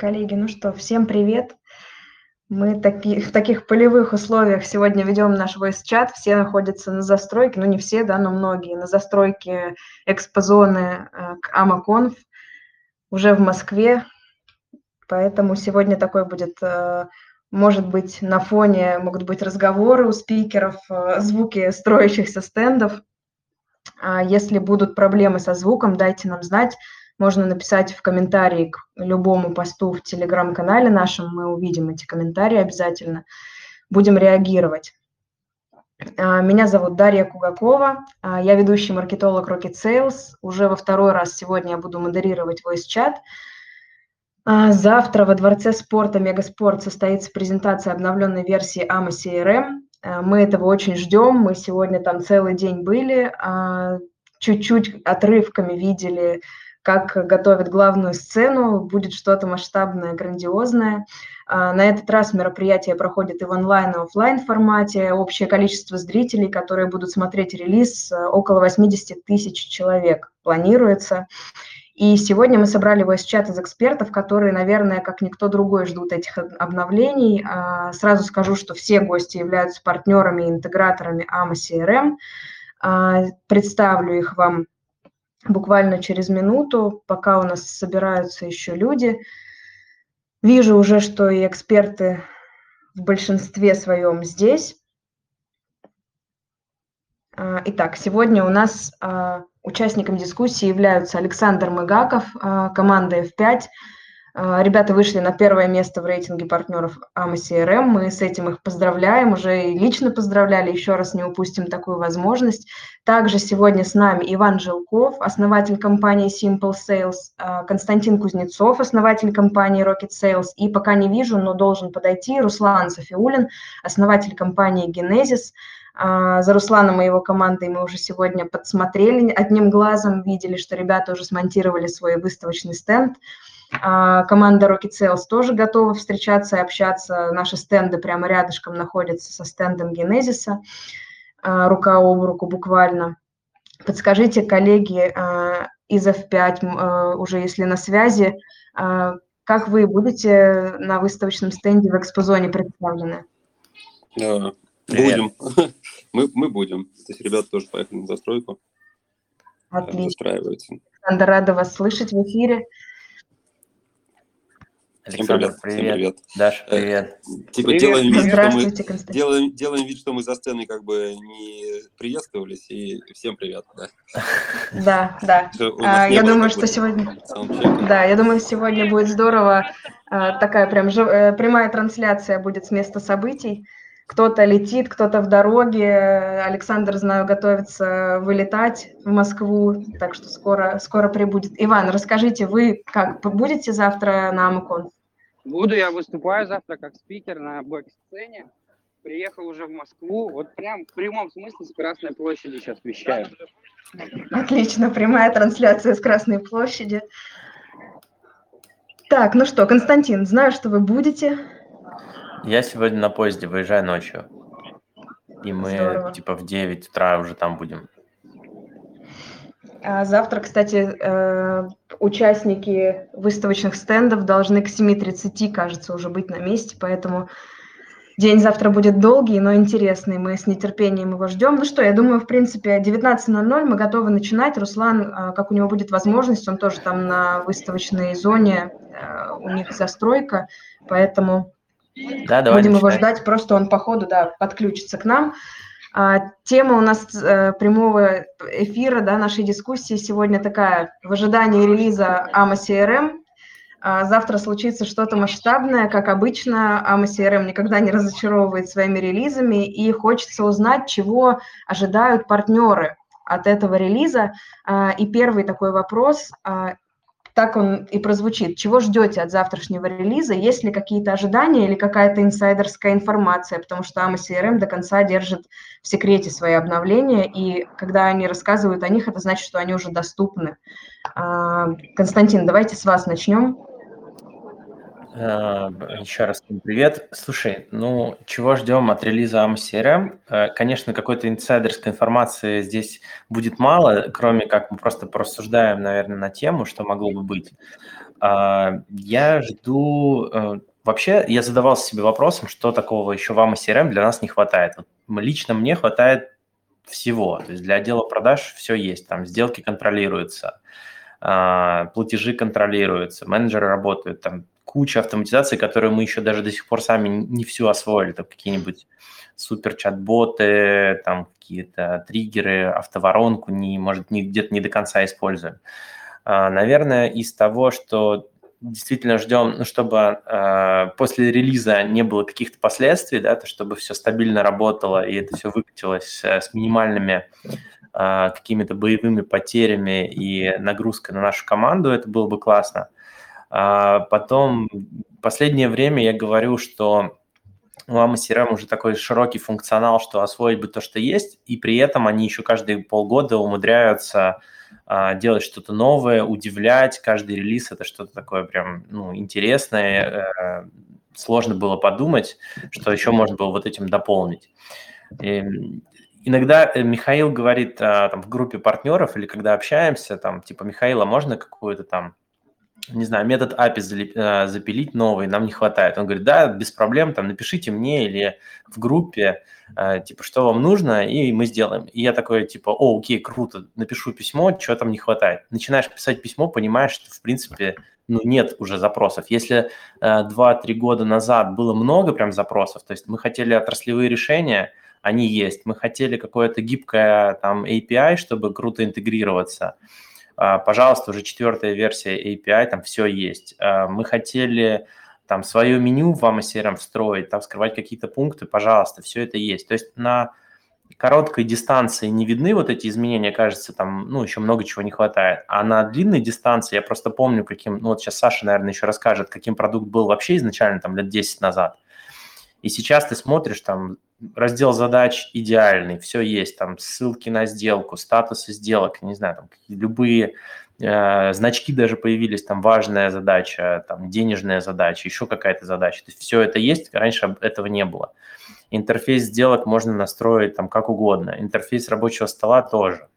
Коллеги, ну что, всем привет. Мы таки, в таких полевых условиях сегодня ведем наш voice-чат. Все находятся на застройке, ну не все, да, но многие, на застройке экспозоны э, к AmaConf уже в Москве. Поэтому сегодня такой будет, э, может быть, на фоне могут быть разговоры у спикеров, э, звуки строящихся стендов. А если будут проблемы со звуком, дайте нам знать можно написать в комментарии к любому посту в телеграм-канале нашем, мы увидим эти комментарии обязательно, будем реагировать. А, меня зовут Дарья Кугакова, а, я ведущий маркетолог Rocket Sales. Уже во второй раз сегодня я буду модерировать voice чат. А, завтра во Дворце спорта Мегаспорт состоится презентация обновленной версии AMA CRM. Мы этого очень ждем, мы сегодня там целый день были, чуть-чуть отрывками видели как готовят главную сцену, будет что-то масштабное, грандиозное. А, на этот раз мероприятие проходит и в онлайн, и офлайн формате. Общее количество зрителей, которые будут смотреть релиз, э, около 80 тысяч человек планируется. И сегодня мы собрали voice-чат из экспертов, которые, наверное, как никто другой ждут этих обновлений. А, сразу скажу, что все гости являются партнерами и интеграторами AMA CRM. А, представлю их вам буквально через минуту, пока у нас собираются еще люди. Вижу уже, что и эксперты в большинстве своем здесь. А, итак, сегодня у нас а, участником дискуссии являются Александр Мыгаков, а, команда F5, а, ребята вышли на первое место в рейтинге партнеров AMA CRM. Мы с этим их поздравляем, уже и лично поздравляли, еще раз не упустим такую возможность. Также сегодня с нами Иван Жилков, основатель компании Simple Sales, а, Константин Кузнецов, основатель компании Rocket Sales, и пока не вижу, но должен подойти, Руслан Софиулин, основатель компании Genesis. А, за Русланом и его командой мы уже сегодня подсмотрели одним глазом, видели, что ребята уже смонтировали свой выставочный стенд. А, команда Rocket Sales тоже готова встречаться и общаться. Наши стенды прямо рядышком находятся со стендом Генезиса, а, рука об руку буквально. Подскажите, коллеги а, из F5, уже если на связи, как вы будете на выставочном стенде в экспозоне представлены? Будем. Мы, мы будем. То есть ребята тоже поехали на застройку. Отлично. Александр, рада вас слышать в эфире. Александр, привет. Всем привет. Даша, э, привет. Типа привет. Делаем, вид, что мы, делаем, делаем вид, что мы за сценой как бы не приветствовались, и всем привет. Да, да. да. А, я думаю, что сегодня... Да, я думаю, сегодня будет здорово. А, такая прям жив... Э, прямая трансляция будет с места событий. Кто-то летит, кто-то в дороге. Александр, знаю, готовится вылетать в Москву, так что скоро, скоро прибудет. Иван, расскажите, вы как, будете завтра на Амакон? Буду, я выступаю завтра как спикер на бэк-сцене. Приехал уже в Москву, вот прям в прямом смысле с Красной площади сейчас вещаю. Отлично, прямая трансляция с Красной площади. Так, ну что, Константин, знаю, что вы будете. Я сегодня на поезде выезжаю ночью. И мы Здорово. типа в 9 утра уже там будем. А завтра, кстати, э, участники выставочных стендов должны к 7.30, кажется, уже быть на месте, поэтому день завтра будет долгий, но интересный. Мы с нетерпением его ждем. Ну что, я думаю, в принципе, 19.00 мы готовы начинать. Руслан, э, как у него будет возможность, он тоже там на выставочной зоне, э, у них застройка, поэтому да, давай Будем его ждать, просто он по ходу, да, подключится к нам. А, тема у нас э, прямого эфира, да, нашей дискуссии сегодня такая, в ожидании релиза AMA CRM, а завтра случится что-то масштабное, как обычно, AMA CRM никогда не разочаровывает своими релизами, и хочется узнать, чего ожидают партнеры от этого релиза. А, и первый такой вопрос, а, так он и прозвучит. Чего ждете от завтрашнего релиза? Есть ли какие-то ожидания или какая-то инсайдерская информация? Потому что AMA CRM до конца держит в секрете свои обновления, и когда они рассказывают о них, это значит, что они уже доступны. А, Константин, давайте с вас начнем. Э, Еще раз привет. Слушай, ну, чего ждем от релиза AMCRM? Э, конечно, какой-то инсайдерской информации здесь будет мало, кроме как мы просто порассуждаем, наверное, на тему, что могло бы быть. А, я жду... Э, вообще, я задавался себе вопросом, что такого еще вам и CRM для нас не хватает. Лично мне хватает всего. То есть для отдела продаж все есть. Там сделки контролируются, а, платежи контролируются, менеджеры работают, там куча автоматизации, которую мы еще даже до сих пор сами не всю освоили. Там какие-нибудь супер чат-боты, там какие-то триггеры, автоворонку, не, может, не, где-то не до конца используем. А, наверное, из того, что действительно ждем, ну, чтобы э, после релиза не было каких-то последствий, да, то чтобы все стабильно работало и это все выкатилось э, с минимальными э, какими-то боевыми потерями и нагрузкой на нашу команду, это было бы классно. А потом, последнее время я говорю, что у AMA CRM уже такой широкий функционал, что освоить бы то, что есть, и при этом они еще каждые полгода умудряются а, делать что-то новое, удивлять. Каждый релиз это что-то такое прям ну, интересное. Э, сложно было подумать, что еще можно было вот этим дополнить. И иногда э, Михаил говорит а, там, в группе партнеров или когда общаемся, там, типа, Михаила, можно какую-то там не знаю, метод API э, запилить новый, нам не хватает. Он говорит, да, без проблем, там, напишите мне или в группе, э, типа, что вам нужно, и мы сделаем. И я такой, типа, о, окей, круто, напишу письмо, что там не хватает. Начинаешь писать письмо, понимаешь, что, в принципе, ну, нет уже запросов. Если э, 2-3 года назад было много прям запросов, то есть мы хотели отраслевые решения, они есть. Мы хотели какое-то гибкое там API, чтобы круто интегрироваться – пожалуйста, уже четвертая версия API, там все есть. А, мы хотели там свое меню в AMA встроить, там скрывать какие-то пункты, пожалуйста, все это есть. То есть на короткой дистанции не видны вот эти изменения, кажется, там, ну, еще много чего не хватает. А на длинной дистанции я просто помню, каким, ну, вот сейчас Саша, наверное, еще расскажет, каким продукт был вообще изначально, там, лет 10 назад. И сейчас ты смотришь, там, раздел задач идеальный, все есть, там ссылки на сделку, статусы сделок, не знаю, там любые э, значки даже появились, там важная задача, там денежная задача, еще какая-то задача. То есть все это есть, раньше этого не было. Интерфейс сделок можно настроить там как угодно, интерфейс рабочего стола тоже.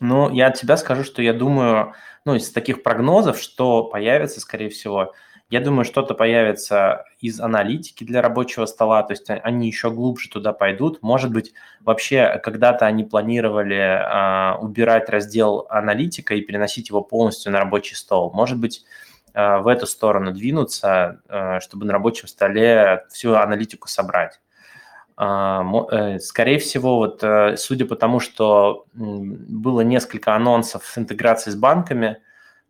Но я от тебя скажу, что я думаю, ну, из таких прогнозов, что появится, скорее всего, я думаю, что-то появится из аналитики для рабочего стола, то есть они еще глубже туда пойдут. Может быть, вообще когда-то они планировали э, убирать раздел аналитика и переносить его полностью на рабочий стол. Может быть, э, в эту сторону двинуться, э, чтобы на рабочем столе всю аналитику собрать. Скорее всего, вот судя по тому, что было несколько анонсов с интеграцией с банками,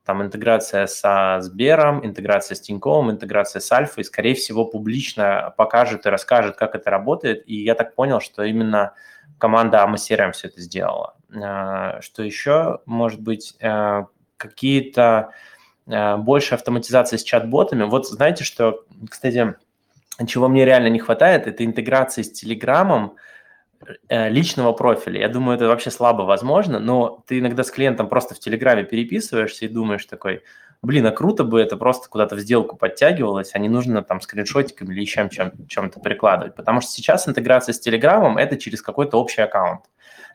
там интеграция со Сбером, интеграция с Тиньковым, интеграция с Альфой, скорее всего, публично покажет и расскажет, как это работает. И я так понял, что именно команда AMA все это сделала. А, что еще, может быть, э, какие-то э, больше автоматизации с чат-ботами. Вот знаете, что, кстати, чего мне реально не хватает, это интеграция с Телеграмом, личного профиля. Я думаю, это вообще слабо возможно, но ты иногда с клиентом просто в Телеграме переписываешься и думаешь такой, блин, а круто бы это просто куда-то в сделку подтягивалось, а не нужно там скриншотиками или чем, чем, чем-то прикладывать. Потому что сейчас интеграция с Телеграмом – это через какой-то общий аккаунт.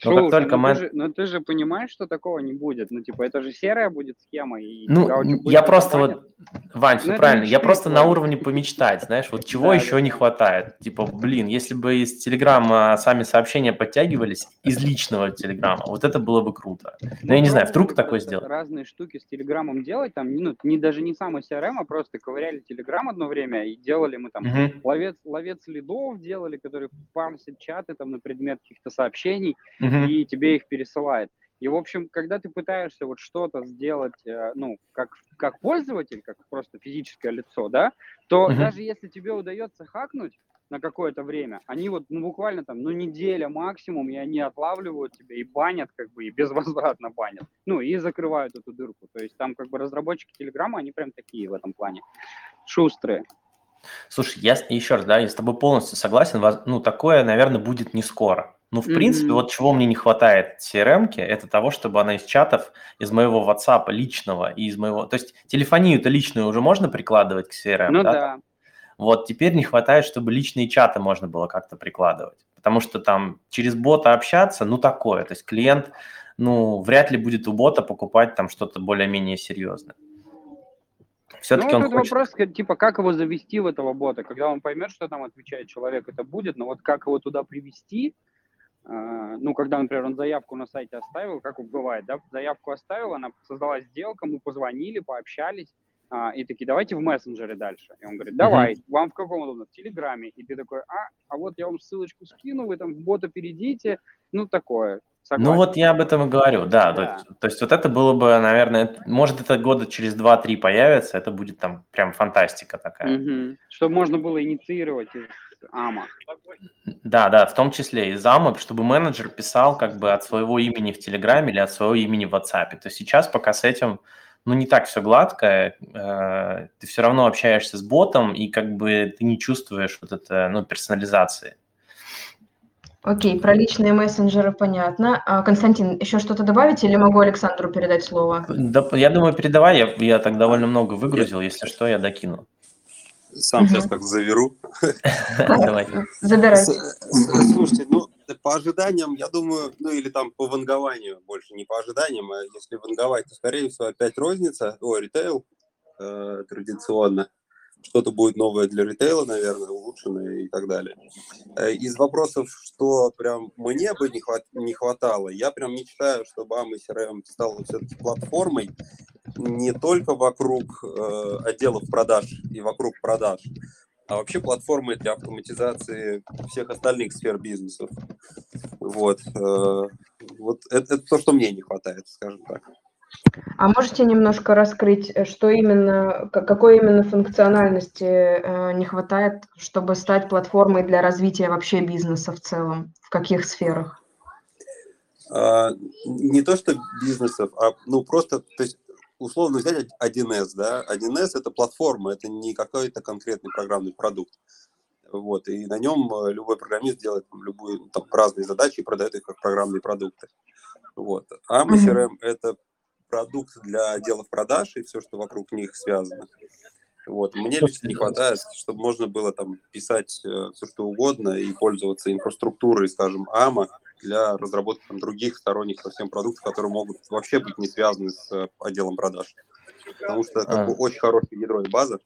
Но Слушай, как только ну, мы... ты же, но ты же понимаешь, что такого не будет. Ну, типа, это же серая будет схема. И ну, я просто вот, Вань, все ну, правильно, я просто на уровне помечтать, знаешь, вот чего да, еще да. не хватает. Типа, блин, если бы из Телеграма сами сообщения подтягивались, из личного Телеграма, вот это было бы круто. Но ну, я не знаю, вдруг такое сделать. Разные штуки с Телеграмом делать, там, ну, не даже не самый CRM, а просто ковыряли Телеграм одно время и делали мы там угу. ловец, ловец лидов делали, который парсит чаты там на предмет каких-то сообщений, угу uh-huh. и тебе их пересылает. И, в общем, когда ты пытаешься вот что-то сделать, э, ну, как, как пользователь, как просто физическое лицо, да, то uh-huh. даже если тебе удается хакнуть на какое-то время, они вот, ну, буквально там, ну, неделя максимум, и они отлавливают тебя и банят, как бы, и безвозвратно банят, ну, и закрывают эту дырку. То есть там, как бы, разработчики Телеграма, они прям такие в этом плане, шустрые. Слушай, я еще раз, да, я с тобой полностью согласен, ну, такое, наверное, будет не скоро. Ну, в mm-hmm. принципе, вот чего мне не хватает crm это того, чтобы она из чатов, из моего WhatsApp личного и из моего... То есть телефонию-то личную уже можно прикладывать к CRM, ну, да? да. Вот теперь не хватает, чтобы личные чаты можно было как-то прикладывать. Потому что там через бота общаться, ну, такое. То есть клиент, ну, вряд ли будет у бота покупать там что-то более-менее серьезное. Все-таки ну, он хочет... вопрос, типа, как его завести в этого бота? Когда он поймет, что там отвечает человек, это будет, но вот как его туда привести, ну, когда, например, он заявку на сайте оставил, как бывает, да, заявку оставил, она создалась сделка, мы позвонили, пообщались, а, и такие, давайте в мессенджере дальше. И он говорит, давай, mm-hmm. вам в каком удобно? В Телеграме. И ты такой, а, а вот я вам ссылочку скину, вы там в бота перейдите, ну, такое. Согласен. Ну вот я об этом и говорю, да. да. То, то есть вот это было бы, наверное, может это года через 2-3 появится, это будет там прям фантастика такая. Угу. Чтобы можно было инициировать из АМА. Да, да, в том числе из АМА, чтобы менеджер писал как бы от своего имени в Телеграме или от своего имени в WhatsApp. То есть сейчас пока с этим ну, не так все гладко, э, ты все равно общаешься с ботом, и как бы ты не чувствуешь вот это, ну, персонализации. Окей, про личные мессенджеры понятно. А, Константин, еще что-то добавить или могу Александру передать слово? Да, я думаю, передавай, я, я так довольно много выгрузил, если что, я докину. Сам сейчас как заверу. Давай. Забирай. Слушайте, ну, по ожиданиям, я думаю, ну или там по вангованию больше, не по ожиданиям, а если ванговать, то, скорее всего, опять розница, о, ритейл э, традиционно что-то будет новое для ритейла, наверное, улучшенное и так далее. Э, из вопросов, что прям мне бы не, хват, не хватало, я прям мечтаю, чтобы AMA CRM стал все-таки платформой не только вокруг э, отделов продаж и вокруг продаж, а вообще платформой для автоматизации всех остальных сфер бизнесов. Вот, э, вот это, это то, что мне не хватает, скажем так. А можете немножко раскрыть, что именно, какой именно функциональности э, не хватает, чтобы стать платформой для развития вообще бизнеса в целом? В каких сферах? А, не то, что бизнесов, а ну просто, то есть условно взять 1С, да, 1С это платформа, это не какой-то конкретный программный продукт. Вот, и на нем э, любой программист делает там, любые там, разные задачи и продает их как программные продукты. Вот. А CRM mm-hmm. это продукт для отделов продаж и все, что вокруг них связано. Вот. Мне лично не хватает, чтобы можно было там писать э, все, что угодно и пользоваться инфраструктурой, скажем, АМА для разработки там, других сторонних совсем продуктов, которые могут вообще быть не связаны с э, отделом продаж. Потому что это а. очень хорошее ядро и база.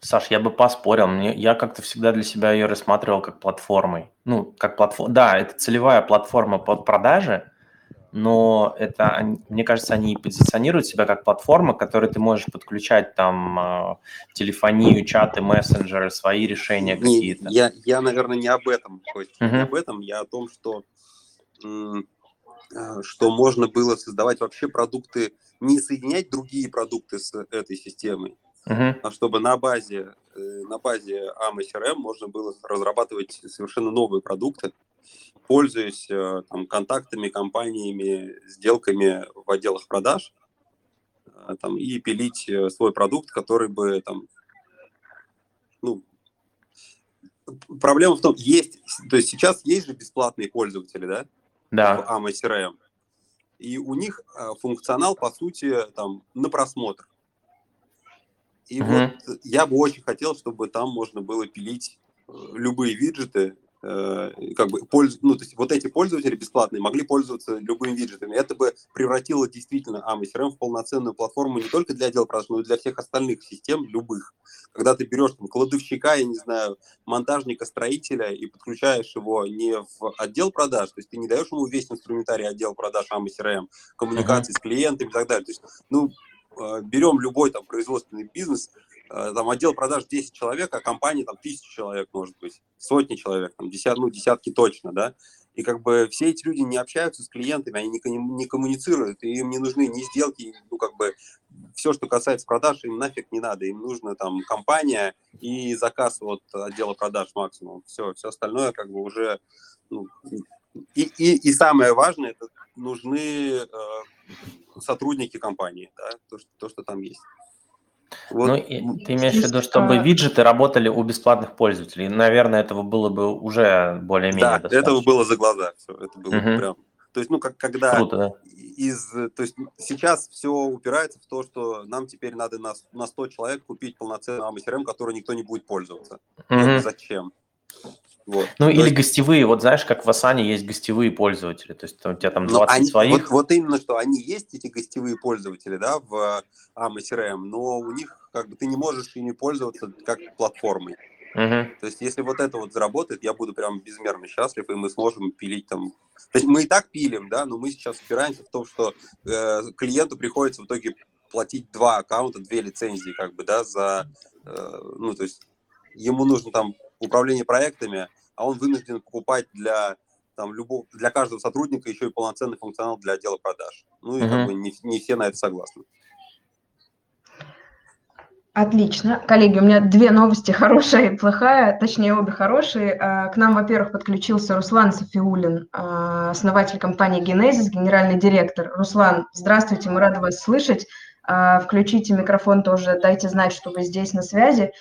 Саш, я бы поспорил. Мне, я как-то всегда для себя ее рассматривал как платформой. Ну, как платформа. Да, это целевая платформа под продажи, но это, мне кажется, они позиционируют себя как платформа, к которой ты можешь подключать там а, телефонию, чаты, мессенджеры, свои решения какие-то. Я, я, наверное, не об этом, Кость, uh-huh. не об этом, я о том, что, что можно было создавать вообще продукты, не соединять другие продукты с этой системой, uh-huh. а чтобы на базе, э, на базе AMA CRM можно было разрабатывать совершенно новые продукты, пользуясь э, там, контактами, компаниями, сделками в отделах продаж э, там, и пилить э, свой продукт, который бы там, ну, проблема в том, есть, то есть сейчас есть же бесплатные пользователи, да? Да. В AMA CRM. И у них функционал, по сути, там, на просмотр. И угу. вот я бы очень хотел, чтобы там можно было пилить любые виджеты, Э, как бы польз... ну, то есть вот эти пользователи бесплатные могли пользоваться любыми виджетами. Это бы превратило действительно AMA CRM в полноценную платформу не только для отдела продаж, но и для всех остальных систем, любых. Когда ты берешь там, кладовщика, я не знаю, монтажника, строителя и подключаешь его не в отдел продаж, то есть ты не даешь ему весь инструментарий отдела продаж AMA CRM, коммуникации uh-huh. с клиентами и так далее. То есть, ну, э, берем любой там производственный бизнес, Э, там отдел продаж 10 человек, а компания там тысячи человек, может быть, сотни человек, там десят, ну, десятки точно, да, и как бы все эти люди не общаются с клиентами, они не, не коммуницируют, и им не нужны ни сделки, ну, как бы все, что касается продаж, им нафиг не надо, им нужна там компания и заказ от отдела продаж максимум, все, все остальное как бы уже, ну, и, и, и самое важное, это нужны э, сотрудники компании, да, то, что, то, что там есть. Вот. Ну, ты имеешь в виду, чтобы виджеты работали у бесплатных пользователей. Наверное, этого было бы уже более-менее Да, достаточно. этого было за глаза. Все, это было угу. прям... То есть, ну, как когда Круто, да. из... То есть сейчас все упирается в то, что нам теперь надо на, на 100 человек купить полноценный AMA CRM, который никто не будет пользоваться. Угу. Это зачем? Вот. Ну, то или есть... гостевые, вот знаешь, как в Асане есть гостевые пользователи, то есть у тебя там 20 они, своих. Вот, вот именно, что они есть, эти гостевые пользователи, да, в AMA CRM, но у них как бы ты не можешь ими пользоваться как платформой. Угу. То есть если вот это вот заработает, я буду прям безмерно счастлив, и мы сможем пилить там... То есть мы и так пилим, да, но мы сейчас упираемся в том, что э, клиенту приходится в итоге платить два аккаунта, две лицензии, как бы, да, за... Э, ну, то есть ему нужно там управление проектами, а он вынужден покупать для там любого, для каждого сотрудника еще и полноценный функционал для отдела продаж. Ну и uh-huh. как бы не, не все на это согласны. Отлично. Коллеги, у меня две новости, хорошая и плохая, точнее обе хорошие. А, к нам, во-первых, подключился Руслан Софиулин, а, основатель компании Genesis, генеральный директор. Руслан, здравствуйте, мы рады вас слышать. А, включите микрофон тоже, дайте знать, что вы здесь на связи.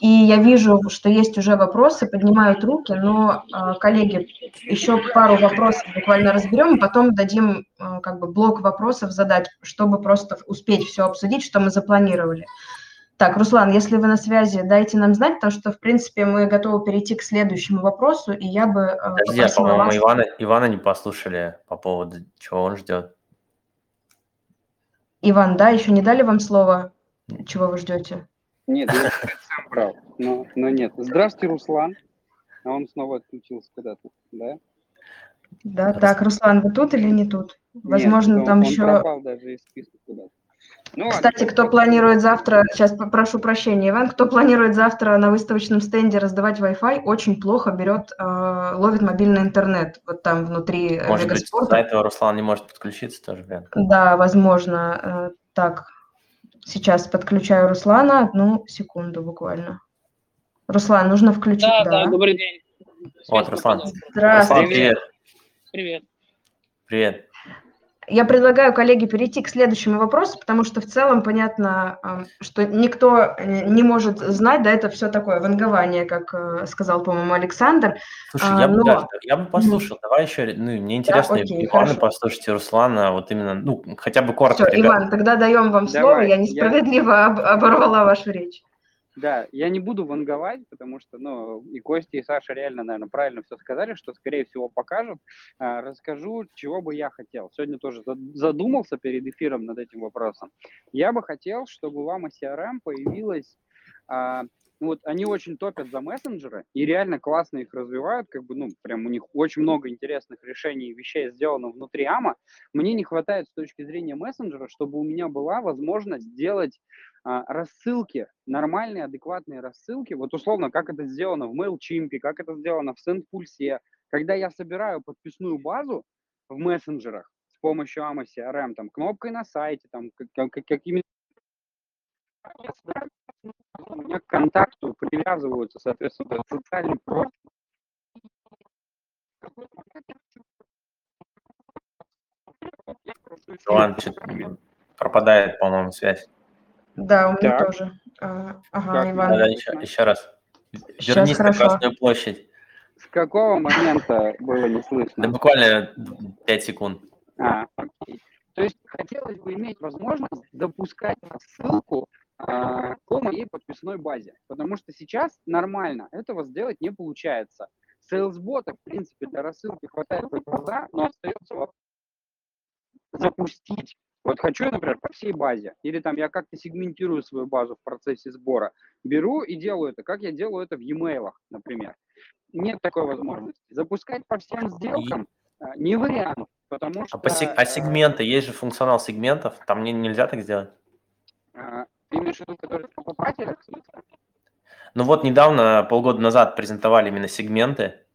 И я вижу, что есть уже вопросы, поднимают руки, но, коллеги, еще пару вопросов буквально разберем, и потом дадим как бы блок вопросов задать, чтобы просто успеть все обсудить, что мы запланировали. Так, Руслан, если вы на связи, дайте нам знать, потому что, в принципе, мы готовы перейти к следующему вопросу, и я бы... Э, Подожди, а, по-моему, вас... Ивана, Ивана не послушали по поводу, чего он ждет. Иван, да, еще не дали вам слово, чего вы ждете? Нет, я сам брал, но, но нет. Здравствуйте, Руслан. А он снова отключился когда-то, да? Да, так, Руслан, вы тут или не тут? Возможно, Нет, там он еще... пропал даже из списка куда-то. Ну, Кстати, кто планирует завтра, сейчас прошу прощения, Иван, кто планирует завтра на выставочном стенде раздавать Wi-Fi, очень плохо берет, э, ловит мобильный интернет, вот там внутри Может быть, из-за этого Руслан не может подключиться тоже, блин. Да, возможно. Э, так, сейчас подключаю Руслана, одну секунду буквально. Руслан, нужно включить, да. Да, да, добрый день. Вот, Руслан. Здравствуйте. Руслан, привет. Привет. Привет. Я предлагаю, коллеги, перейти к следующему вопросу, потому что в целом понятно, что никто не может знать, да, это все такое вангование, как э, сказал, по-моему, Александр. Слушай, а, я, но... бы, да, я бы послушал, давай еще, ну, мне интересно, да, окей, Ивана послушать, Руслана, вот именно, ну, хотя бы коротко. Все, Иван, тогда даем вам давай, слово, я несправедливо я... оборвала вашу речь. Да, я не буду ванговать, потому что, ну, и Костя, и Саша реально, наверное, правильно все сказали, что, скорее всего, покажут. А, расскажу, чего бы я хотел. Сегодня тоже задумался перед эфиром над этим вопросом. Я бы хотел, чтобы у Lama CRM появилась а, ну вот они очень топят за мессенджеры и реально классно их развивают, как бы, ну, прям у них очень много интересных решений и вещей сделано внутри АМА. Мне не хватает с точки зрения мессенджера, чтобы у меня была возможность сделать рассылки, нормальные, адекватные рассылки, вот условно, как это сделано в MailChimp, как это сделано в SendPulse, когда я собираю подписную базу в мессенджерах с помощью AMA CRM, там, кнопкой на сайте, там, какими-то у меня к контакту привязываются, соответственно, социальный профиль. Иван, пропадает, по-моему, связь. Да, у меня так. тоже. А, ага, как? Иван. Да, еще, еще раз. Сейчас Вернись хорошо. на Красную площадь. С какого момента было не слышно? Да буквально 5 секунд. А, окей. То есть хотелось бы иметь возможность допускать ссылку а, по моей подписной базе. Потому что сейчас нормально этого сделать не получается. Сейлсбота, в принципе, для рассылки хватает за глаза, но остается запустить. Вот хочу, например, по всей базе. Или там я как-то сегментирую свою базу в процессе сбора. Беру и делаю это, как я делаю это в e-mail, например. Нет такой возможности. Запускать по всем сделкам а, не вариант, потому что... А, по сег... а сегменты? Есть же функционал сегментов, там не, нельзя так сделать? А, ты имеешь в виду, которые в покупателях? Ну вот недавно, полгода назад презентовали именно сегменты,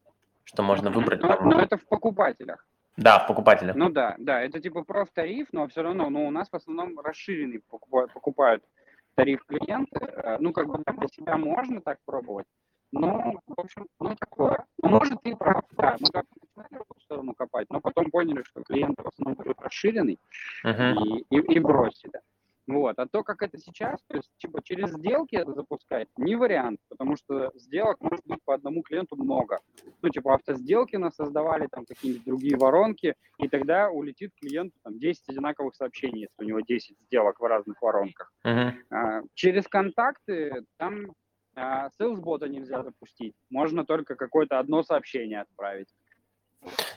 что можно выбрать. Но, там... но это в покупателях. Да, в покупателях. Ну да, да, это типа профтариф, но все равно, ну у нас в основном расширенный покупают, покупают тариф клиенты. Э, ну как бы для себя можно так пробовать, но, в общем, ну такое. Ну, может и прав, да, мы как начинали в эту сторону копать, но потом поняли, что клиенты в основном берут расширенный uh-huh. и, и, и бросили. Вот. А то, как это сейчас, то есть типа через сделки это запускать, не вариант, потому что сделок может быть по одному клиенту много. Ну, типа автосделки нас создавали, там какие-нибудь другие воронки, и тогда улетит клиенту там 10 одинаковых сообщений, если у него 10 сделок в разных воронках. Uh-huh. А, через контакты там а, Salesbot нельзя запустить. Можно только какое-то одно сообщение отправить.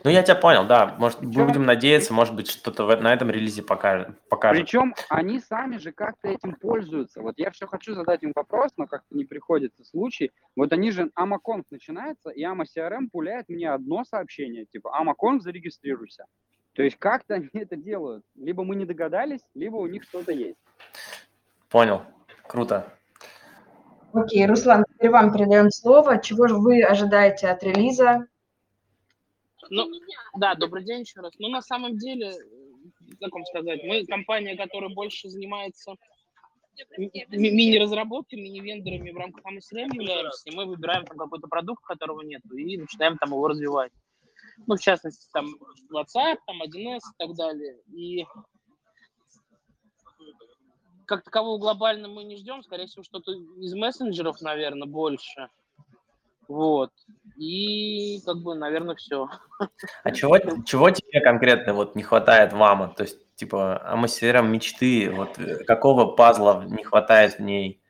Ну, я тебя понял, да. Может, Причем... будем надеяться, может быть, что-то на этом релизе покажет. покажет. Причем они сами же как-то этим пользуются. Вот я все хочу задать им вопрос, но как-то не приходится случай. Вот они же, AmaConf начинается, и AmaCRM пуляет мне одно сообщение, типа, AmaConf, зарегистрируйся. То есть как-то они это делают. Либо мы не догадались, либо у них что-то есть. Понял. Круто. Окей, Руслан, теперь вам передаем слово. Чего же вы ожидаете от релиза? Ну, да, добрый день еще раз. Ну, на самом деле, как вам сказать, мы компания, которая больше занимается мини-разработкой, мини-вендорами в рамках MSRM являемся, и мы выбираем там какой-то продукт, которого нет, и начинаем там его развивать. Ну, в частности, там WhatsApp, там 1С и так далее. И как такового глобально мы не ждем, скорее всего, что-то из мессенджеров, наверное, больше. Вот. И как бы, наверное, все. А чего, чего тебе конкретно вот не хватает вам? То есть, типа, амассерам мечты, вот э, какого пазла не хватает в ней?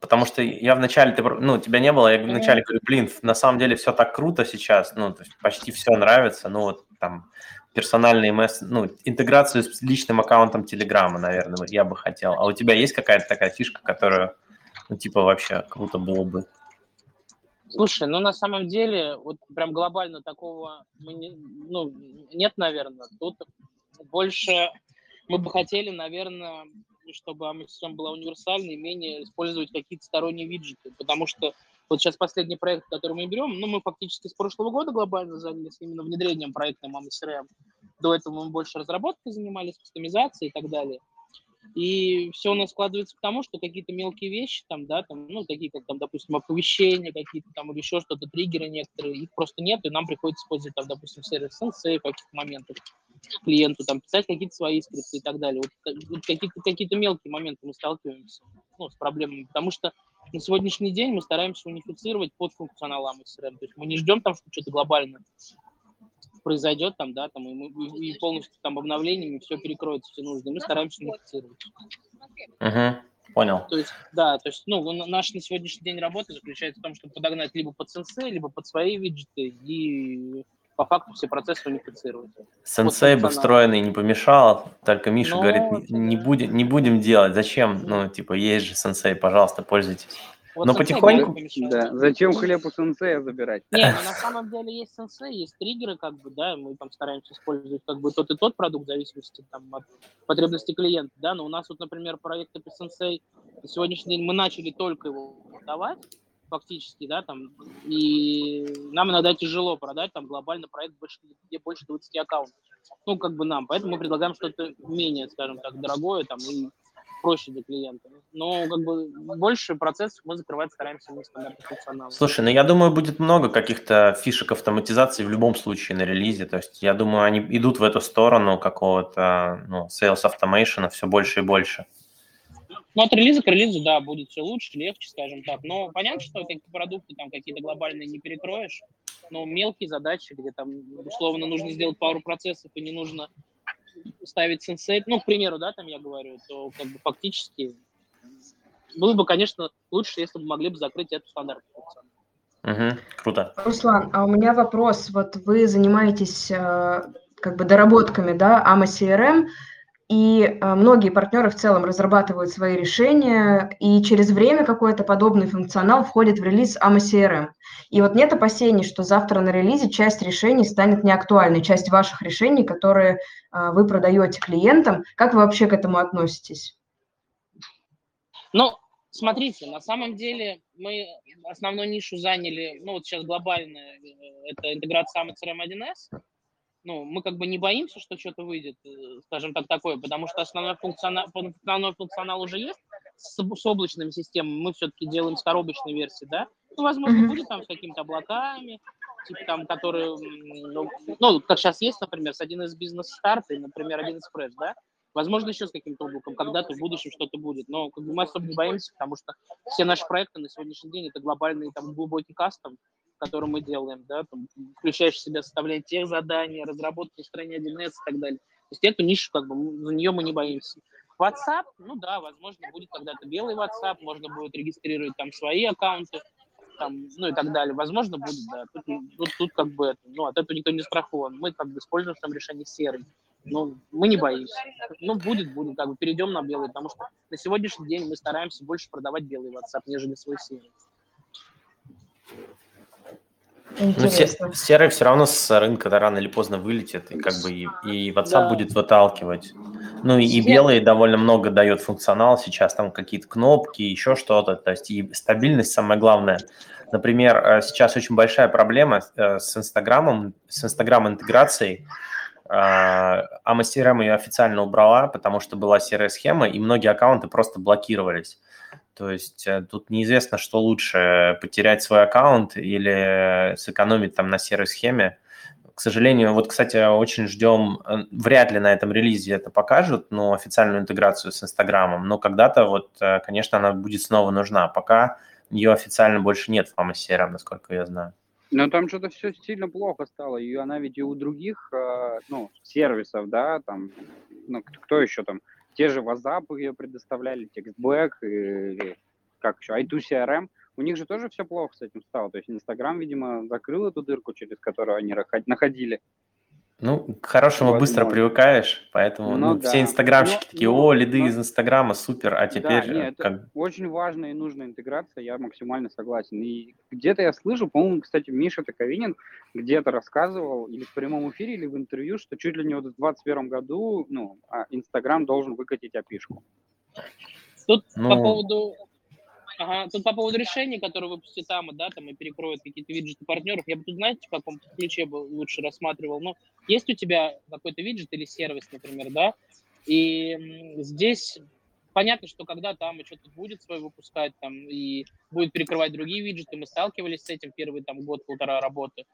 Потому что я вначале, ты, ну, тебя не было, я вначале говорю, блин, на самом деле все так круто сейчас, ну, то есть почти все нравится, ну, вот там персональный месс, ну, интеграцию с личным аккаунтом Телеграма, наверное, я бы хотел. А у тебя есть какая-то такая фишка, которая, ну, типа, вообще круто было бы? Слушай, ну на самом деле, вот прям глобально такого мы не, ну, нет, наверное. Тут больше мы бы хотели, наверное, чтобы AMXM была универсальной, менее использовать какие-то сторонние виджеты, потому что вот сейчас последний проект, который мы берем, ну, мы фактически с прошлого года глобально занялись именно внедрением проекта MAMSRM. До этого мы больше разработкой занимались, кастомизацией и так далее. И все у нас складывается к тому, что какие-то мелкие вещи, там, да, там, ну, такие как, там, допустим, оповещения какие-то там или еще что-то, триггеры некоторые, их просто нет, и нам приходится использовать, там, допустим, сервис Sensei в каких-то моментах клиенту, там, писать какие-то свои скрипты и так далее. Вот, вот какие-то какие мелкие моменты мы сталкиваемся ну, с проблемами, потому что на сегодняшний день мы стараемся унифицировать под функционал AMSRM, то есть мы не ждем там, что что-то глобально произойдет там, да, там, и, мы, и полностью там обновлениями все перекроется, все нужно. Мы стараемся унифицировать. Угу, понял. То есть, да, то есть, ну, наш на сегодняшний день работа заключается в том, чтобы подогнать либо под сенсей, либо под свои виджеты и по факту все процессы унифицировать. Сенсей бы встроенный не помешал, только Миша Но... говорит, не, не, будем, не будем делать, зачем, ну, типа, есть же сенсей, пожалуйста, пользуйтесь. Вот Но потихоньку... Да, зачем хлеб у сенсея забирать? Не, ну на самом деле есть сенсей, есть триггеры, как бы, да, мы там стараемся использовать как бы тот и тот продукт в зависимости там, от потребностей клиента, да, но у нас вот, например, проект Epi Sensei, на сегодняшний день мы начали только его продавать, фактически, да, там, и нам иногда тяжело продать там глобально проект, больше, где больше 20 аккаунтов. Ну, как бы нам, поэтому мы предлагаем что-то менее, скажем так, дорогое, там, и проще для клиента. Но как бы больше процессов мы закрывать стараемся на стандартных функционалах. Слушай, ну я думаю, будет много каких-то фишек автоматизации в любом случае на релизе. То есть я думаю, они идут в эту сторону какого-то ну, sales automation все больше и больше. Ну, от релиза к релизу, да, будет все лучше, легче, скажем так. Но понятно, что такие продукты там какие-то глобальные не перекроешь, но мелкие задачи, где там, условно, нужно сделать пару процессов и не нужно ставить сенсей, ну, к примеру, да, там я говорю, то как бы фактически было бы, конечно, лучше, если бы могли бы закрыть эту стандартную функцию. Угу, круто. Руслан, а у меня вопрос. Вот вы занимаетесь э, как бы доработками, да, AMA CRM, и э, многие партнеры в целом разрабатывают свои решения, и через время какой-то подобный функционал входит в релиз AMA CRM. И вот нет опасений, что завтра на релизе часть решений станет неактуальной, часть ваших решений, которые э, вы продаете клиентам. Как вы вообще к этому относитесь? Ну, смотрите, на самом деле мы основную нишу заняли, ну вот сейчас глобальная, э, это интеграция AMA CRM 1С, ну, мы как бы не боимся, что что-то выйдет, э, скажем так, такое, потому что основной функционал, основной функционал уже есть с, с облачными системами, мы все-таки делаем с коробочной версии, да, ну, возможно, mm-hmm. будет там с какими-то облаками, типа там, которые, ну, ну, как сейчас есть, например, с один из бизнес-старта, например, один из фреш, да, возможно, еще с каким-то облаком, когда-то в будущем что-то будет, но как бы мы особо не боимся, потому что все наши проекты на сегодняшний день это глобальный там глубокий кастом, который мы делаем, да, там, включающий в себя составление тех заданий, разработку в стране 1С и так далее. То есть эту нишу, как бы, за нее мы не боимся. WhatsApp, ну да, возможно, будет когда-то белый WhatsApp, можно будет регистрировать там свои аккаунты, там, ну и так далее. Возможно, будет, да. Тут, тут, тут как бы, ну, от этого никто не страхован. Мы как бы используем в своем решении серый. Ну, мы не боимся. Ну, будет, будет, как бы перейдем на белый, потому что на сегодняшний день мы стараемся больше продавать белый WhatsApp, нежели свой серый. Ну, серый все равно с рынка да, рано или поздно вылетит, и как бы и, и WhatsApp да. будет выталкивать. Ну и, и белый довольно много дает функционал сейчас, там какие-то кнопки, еще что-то, то есть и стабильность самое главное. Например, э, сейчас очень большая проблема э, с Инстаграмом, с Инстаграм интеграцией. AMA CRM ее официально убрала, потому что была серая схема, и многие аккаунты просто блокировались. То есть э, тут неизвестно, что лучше, потерять свой аккаунт или сэкономить там на серой схеме. К сожалению, вот, кстати, очень ждем, э, вряд ли на этом релизе это покажут, но официальную интеграцию с Инстаграмом, но когда-то вот, э, конечно, она будет снова нужна. Пока ее официально больше нет в Fama CRM, насколько я знаю. Но там что-то все сильно плохо стало. И она ведь и у других, ну, сервисов, да, там, ну, кто еще там, те же WhatsApp ее предоставляли, TextBack, или как еще, i2CRM, у них же тоже все плохо с этим стало. То есть Инстаграм, видимо, закрыл эту дырку, через которую они находили. Ну, к хорошему быстро привыкаешь, поэтому ну, ну, да. все инстаграмщики но, такие, о, лиды но... из Инстаграма, супер, а теперь... Да, нет, как... очень важная и нужная интеграция, я максимально согласен. И где-то я слышу, по-моему, кстати, Миша Таковинин где-то рассказывал, или в прямом эфире, или в интервью, что чуть ли не вот в 2021 году ну, а, Инстаграм должен выкатить опишку. Тут ну... по поводу Ага, тут по поводу решений, которые выпустит АМА, да, там и перекроют какие-то виджеты партнеров, я бы тут, знаете, в каком ключе бы лучше рассматривал? Ну, есть у тебя какой-то виджет или сервис, например, да, и здесь понятно, что когда там что-то будет свой выпускать, там, и будет перекрывать другие виджеты, мы сталкивались с этим первый там год-полтора работы,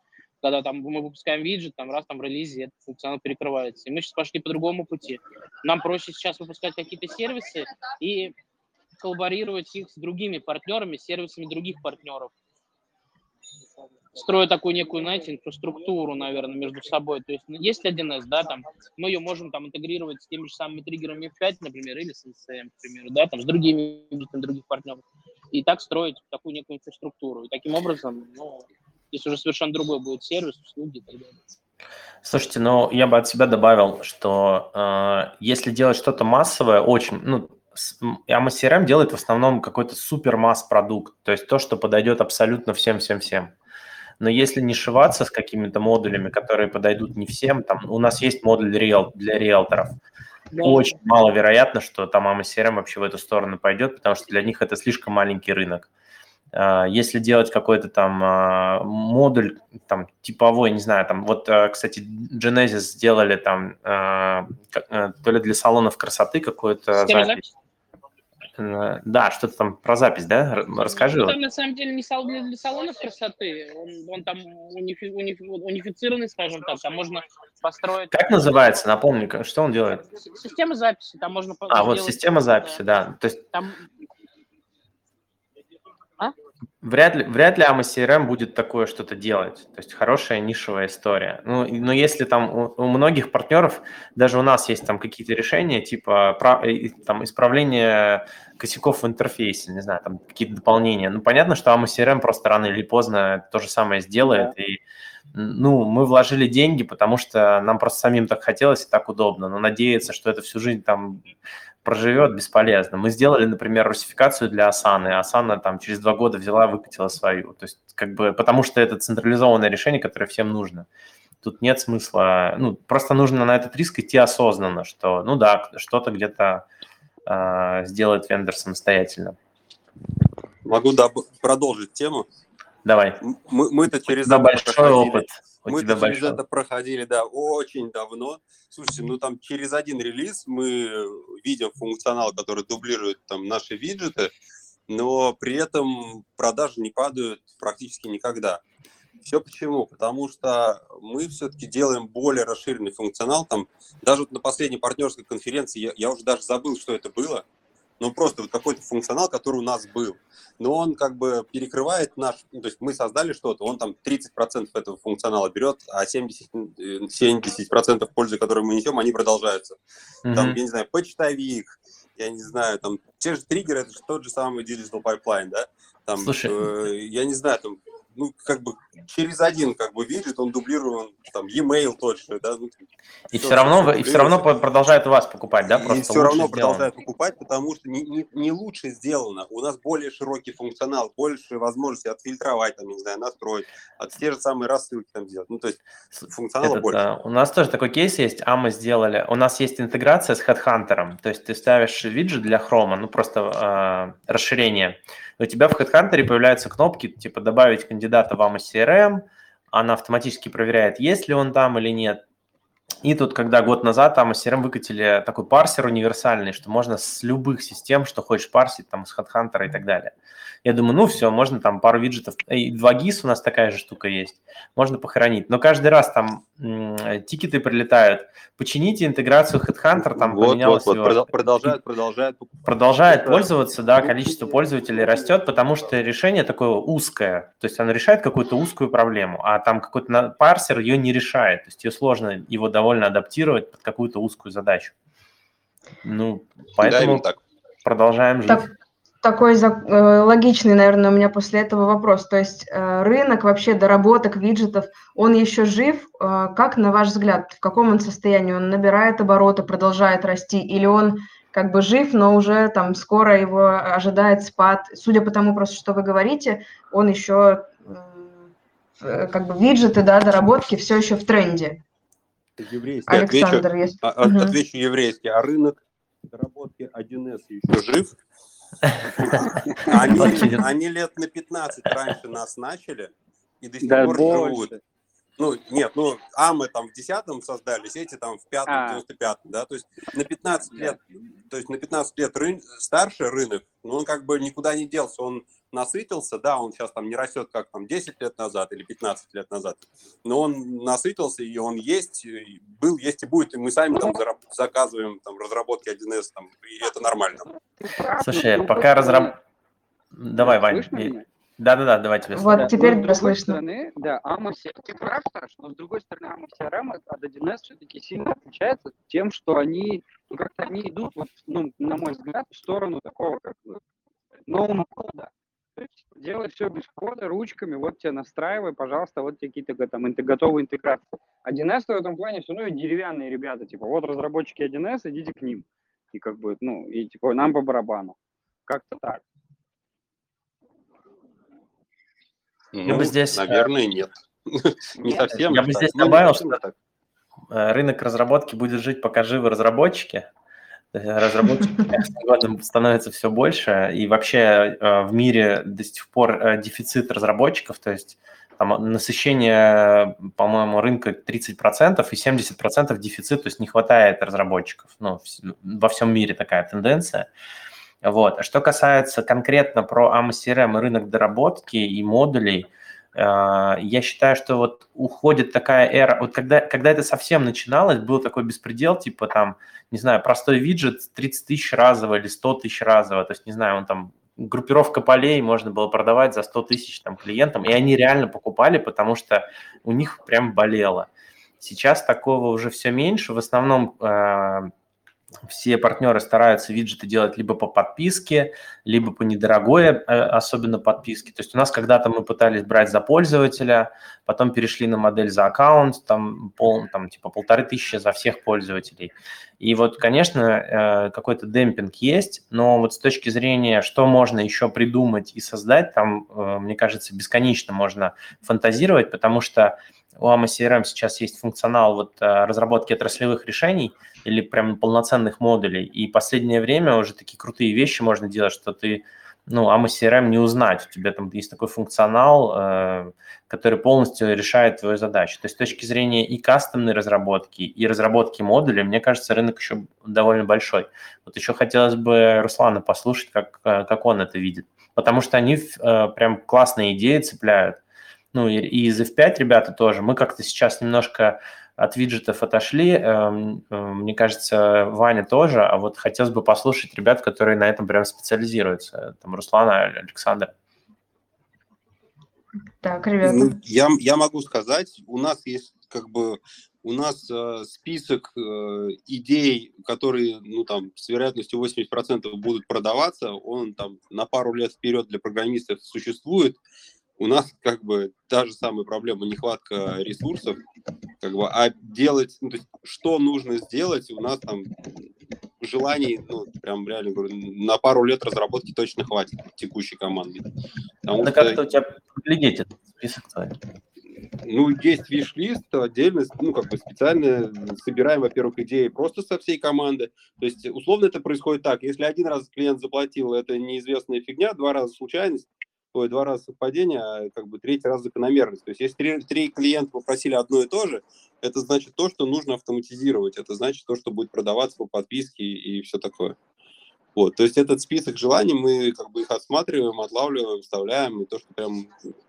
когда там мы выпускаем виджет, там раз там в релизе этот функционал перекрывается. И мы сейчас пошли по другому пути. Нам проще сейчас выпускать какие-то сервисы и коллаборировать их с другими партнерами, сервисами других партнеров. Строя такую некую, знаете, инфраструктуру, наверное, между собой. То есть ну, есть 1С, да, там, мы ее можем там интегрировать с теми же самыми триггерами F5, например, или с NCM, к примеру, да, там, с другими других партнеров. И так строить такую некую инфраструктуру. И таким образом, ну, здесь уже совершенно другой будет сервис, услуги и так далее. Слушайте, ну я бы от себя добавил, что э, если делать что-то массовое, очень, ну, AMA CRM делает в основном какой-то супер масс-продукт, то есть то, что подойдет абсолютно всем-всем-всем. Но если не шиваться с какими-то модулями, которые подойдут не всем, там у нас есть модуль реал, для риэлторов, да. очень маловероятно, что там AMA CRM вообще в эту сторону пойдет, потому что для них это слишком маленький рынок. А, если делать какой-то там а, модуль, там, типовой, не знаю, там, вот, а, кстати, Genesis сделали там э, то ли для салонов красоты какой-то запись. Да, что-то там про запись, да? Расскажи. Ну, там на самом деле не сал для, салонов красоты, он, он там унифи, унифи, унифицированный, скажем так, там можно построить... Как называется, напомни, что он делает? Система записи, там можно... А, вот система записи, да. То есть... Там Вряд ли, вряд ли AMA CRM будет такое что-то делать. То есть хорошая нишевая история. Ну, но если там у, у многих партнеров, даже у нас есть там какие-то решения, типа про, там, исправление косяков в интерфейсе, не знаю, там какие-то дополнения. Ну, понятно, что AMA CRM просто рано или поздно то же самое сделает. Да. И, ну, мы вложили деньги, потому что нам просто самим так хотелось и так удобно. Но надеяться, что это всю жизнь там проживет, бесполезно. Мы сделали, например, русификацию для Асаны. Асана там через два года взяла, выкатила свою. То есть, как бы, потому что это централизованное решение, которое всем нужно. Тут нет смысла, ну, просто нужно на этот риск идти осознанно, что, ну да, что-то где-то э, сделает вендор самостоятельно. Могу доб- продолжить тему. Давай. Мы, мы-то через да, большой опыт. Мы через большой. это проходили, да, очень давно. Слушайте, ну там через один релиз мы видим функционал, который дублирует там наши виджеты, но при этом продажи не падают практически никогда. Все почему? Потому что мы все-таки делаем более расширенный функционал. Там, даже вот на последней партнерской конференции, я, я уже даже забыл, что это было, ну, просто вот какой-то функционал, который у нас был. Но он как бы перекрывает наш... Ну, то есть мы создали что-то, он там 30% этого функционала берет, а 70, 70% пользы, которые мы несем, они продолжаются. Mm-hmm. Там, я не знаю, почтовик, я не знаю, там, те же триггеры, это же тот же самый digital pipeline, да? Там, Слушай, э, я не знаю, там, ну, как бы через один как бы виджет, он дублирован, там, e-mail же, да. Ну, и все, все равно, и все равно продолжают вас покупать, да? Просто и все равно сделано. продолжают покупать, потому что не, не, не лучше сделано. У нас более широкий функционал, больше возможности отфильтровать, там, не знаю, настроить, от те же самые рассылки там сделать. Ну, то есть функционала Этот, больше. А, у нас тоже такой кейс есть, а мы сделали, у нас есть интеграция с HeadHunter, то есть ты ставишь виджет для Chrome, ну, просто э, расширение, у тебя в HeadHunter появляются кнопки, типа добавить кандидата в AMA CRM, она автоматически проверяет, есть ли он там или нет. И тут, когда год назад там CRM выкатили такой парсер универсальный, что можно с любых систем, что хочешь парсить, там, с HeadHunter и так далее. Я думаю, ну все, можно там пару виджетов. И 2GIS у нас такая же штука есть. Можно похоронить. Но каждый раз там м- тикеты прилетают. Почините интеграцию HeadHunter, там вот, поменялось вот, вот. Его. Продолжает, продолжает. Продолжает пользоваться, да, количество пользователей растет, потому что решение такое узкое. То есть оно решает какую-то узкую проблему, а там какой-то парсер ее не решает. То есть ее сложно его довольно адаптировать под какую-то узкую задачу. Ну, поэтому да, продолжаем жить. Так, такой э, логичный, наверное, у меня после этого вопрос. То есть э, рынок вообще доработок виджетов, он еще жив? Э, как, на ваш взгляд, в каком он состоянии? Он набирает обороты, продолжает расти, или он как бы жив, но уже там скоро его ожидает спад? Судя по тому просто, что вы говорите, он еще как бы виджеты, да, доработки все еще в тренде. Еврейский. Александр, отвечу, есть... а, угу. отвечу еврейский. А рынок доработки 1С еще жив? Они, они лет на 15 раньше нас начали и до сих да, пор живут. Ну, нет, ну, а мы там в 10-м создались, эти там в 5-м, а. 95-м, да, то есть на 15 лет, то есть на 15 лет рын, старше рынок, но он как бы никуда не делся, он насытился, да, он сейчас там не растет как там 10 лет назад или 15 лет назад, но он насытился, и он есть, и был, есть и будет, и мы сами там заказываем там разработки 1С, там, и это нормально. Слушай, пока разраб... Давай, Вань. Да-да-да, давай тебе Вот да, теперь но, с другой стороны, да, AMA ты прав, Саш, но с другой стороны, AMA CRM от 1С все-таки сильно отличается тем, что они, ну, как-то они идут, вот, ну, на мой взгляд, в сторону такого, как нового кода. То есть делай все без кода, ручками, вот тебе настраивай, пожалуйста, вот тебе какие-то там готовые интеграции. 1С в этом плане все равно деревянные ребята, типа, вот разработчики 1С, идите к ним. И как бы, ну, и типа, нам по барабану. Как-то так. Ну, я бы здесь, э, наверное, нет. Не совсем. Я бы здесь добавил, что э, рынок разработки будет жить, пока живы разработчики. Разработчиков годом становится все больше, и вообще э, в мире до сих пор э, дефицит разработчиков, то есть там насыщение, по-моему, рынка 30% и 70% дефицит, то есть не хватает разработчиков. Ну, во всем мире такая тенденция. Вот. А что касается конкретно про AMA-CRM и рынок доработки и модулей, э, я считаю, что вот уходит такая эра, вот когда, когда это совсем начиналось, был такой беспредел, типа там не знаю, простой виджет 30 тысяч разово или 100 тысяч разово, то есть, не знаю, он там группировка полей можно было продавать за 100 тысяч там клиентам, и они реально покупали, потому что у них прям болело. Сейчас такого уже все меньше, в основном э, все партнеры стараются виджеты делать либо по подписке, либо по недорогой, э, особенно подписке. То есть у нас когда-то мы пытались брать за пользователя, потом перешли на модель за аккаунт, там, пол, там типа полторы тысячи за всех пользователей. И вот, конечно, э, какой-то демпинг есть, но вот с точки зрения, что можно еще придумать и создать, там, э, мне кажется, бесконечно можно фантазировать, потому что у AMA CRM сейчас есть функционал вот разработки отраслевых решений – или прям полноценных модулей. И последнее время уже такие крутые вещи можно делать, что ты, ну, AMA CRM не узнать. У тебя там есть такой функционал, э, который полностью решает твою задачу. То есть с точки зрения и кастомной разработки, и разработки модулей, мне кажется, рынок еще довольно большой. Вот еще хотелось бы Руслана послушать, как, э, как он это видит. Потому что они э, прям классные идеи цепляют. Ну и, и из F5 ребята тоже. Мы как-то сейчас немножко от виджетов отошли. Эм, э, мне кажется, Ваня тоже. А вот хотелось бы послушать ребят, которые на этом прям специализируются. Там Руслана, Александр. Так, ребята. Ну, я, я могу сказать, у нас есть как бы у нас э, список э, идей, которые, ну, там, с вероятностью 80% будут продаваться, он там на пару лет вперед для программистов существует. У нас как бы та же самая проблема, нехватка ресурсов, как бы, а делать, ну, то есть, что нужно сделать, у нас там желаний, ну, прям реально говорю, на пару лет разработки точно хватит текущей команды. Потому Надо что... как-то у тебя глядеть этот список твой. Ну, есть виш-лист отдельно, ну, как бы специально собираем, во-первых, идеи просто со всей команды. То есть, условно, это происходит так. Если один раз клиент заплатил, это неизвестная фигня, два раза случайность, ой, два раза совпадение, а как бы третий раз закономерность. То есть, если три, три клиента попросили одно и то же, это значит то, что нужно автоматизировать. Это значит то, что будет продаваться по подписке и все такое. Вот, то есть этот список желаний мы как бы их осматриваем, отлавливаем, вставляем, и то, что прям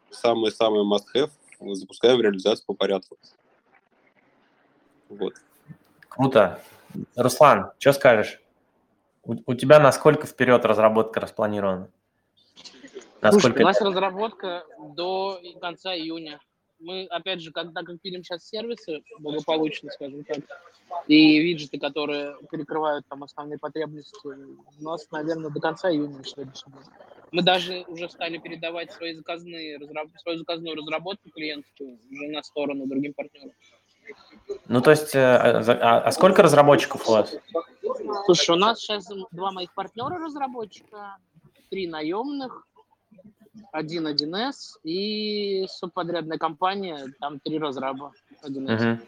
самое-самое must-have, запускаем реализацию по порядку. Вот. Круто. Руслан, что скажешь? У, у тебя насколько вперед разработка распланирована? Насколько... Слушай, у нас разработка до конца июня. Мы, опять же, когда как пилим сейчас сервисы благополучно, скажем так, и виджеты, которые перекрывают там основные потребности, у нас, наверное, до конца июня следующего года. Мы даже уже стали передавать свои заказные, свою заказную разработку клиенту уже на сторону другим партнерам. Ну, то есть, э, а, а, а сколько разработчиков у вас? Слушай, у нас сейчас два моих партнера разработчика, три наемных, один 1С и субподрядная компания, там три разраба. 1С. Угу.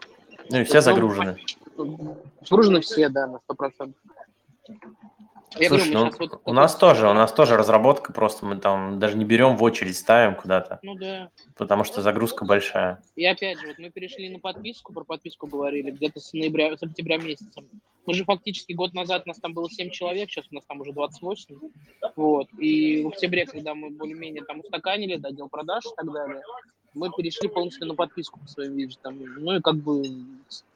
Ну и все ну, загружены. Загружены все, да, на 100%. Я Слушай, говорю, ну, вот у нас тоже, у нас тоже разработка, просто мы там даже не берем в очередь, ставим куда-то. Ну да. Потому что загрузка большая. И опять же, вот мы перешли на подписку, про подписку говорили, где-то с ноября, с октября месяца. Мы же фактически год назад нас там было 7 человек, сейчас у нас там уже 28. Вот. И в октябре, когда мы более-менее там устаканили, да, дел продаж и так далее, мы перешли полностью на подписку по своим виджетам. Ну и как бы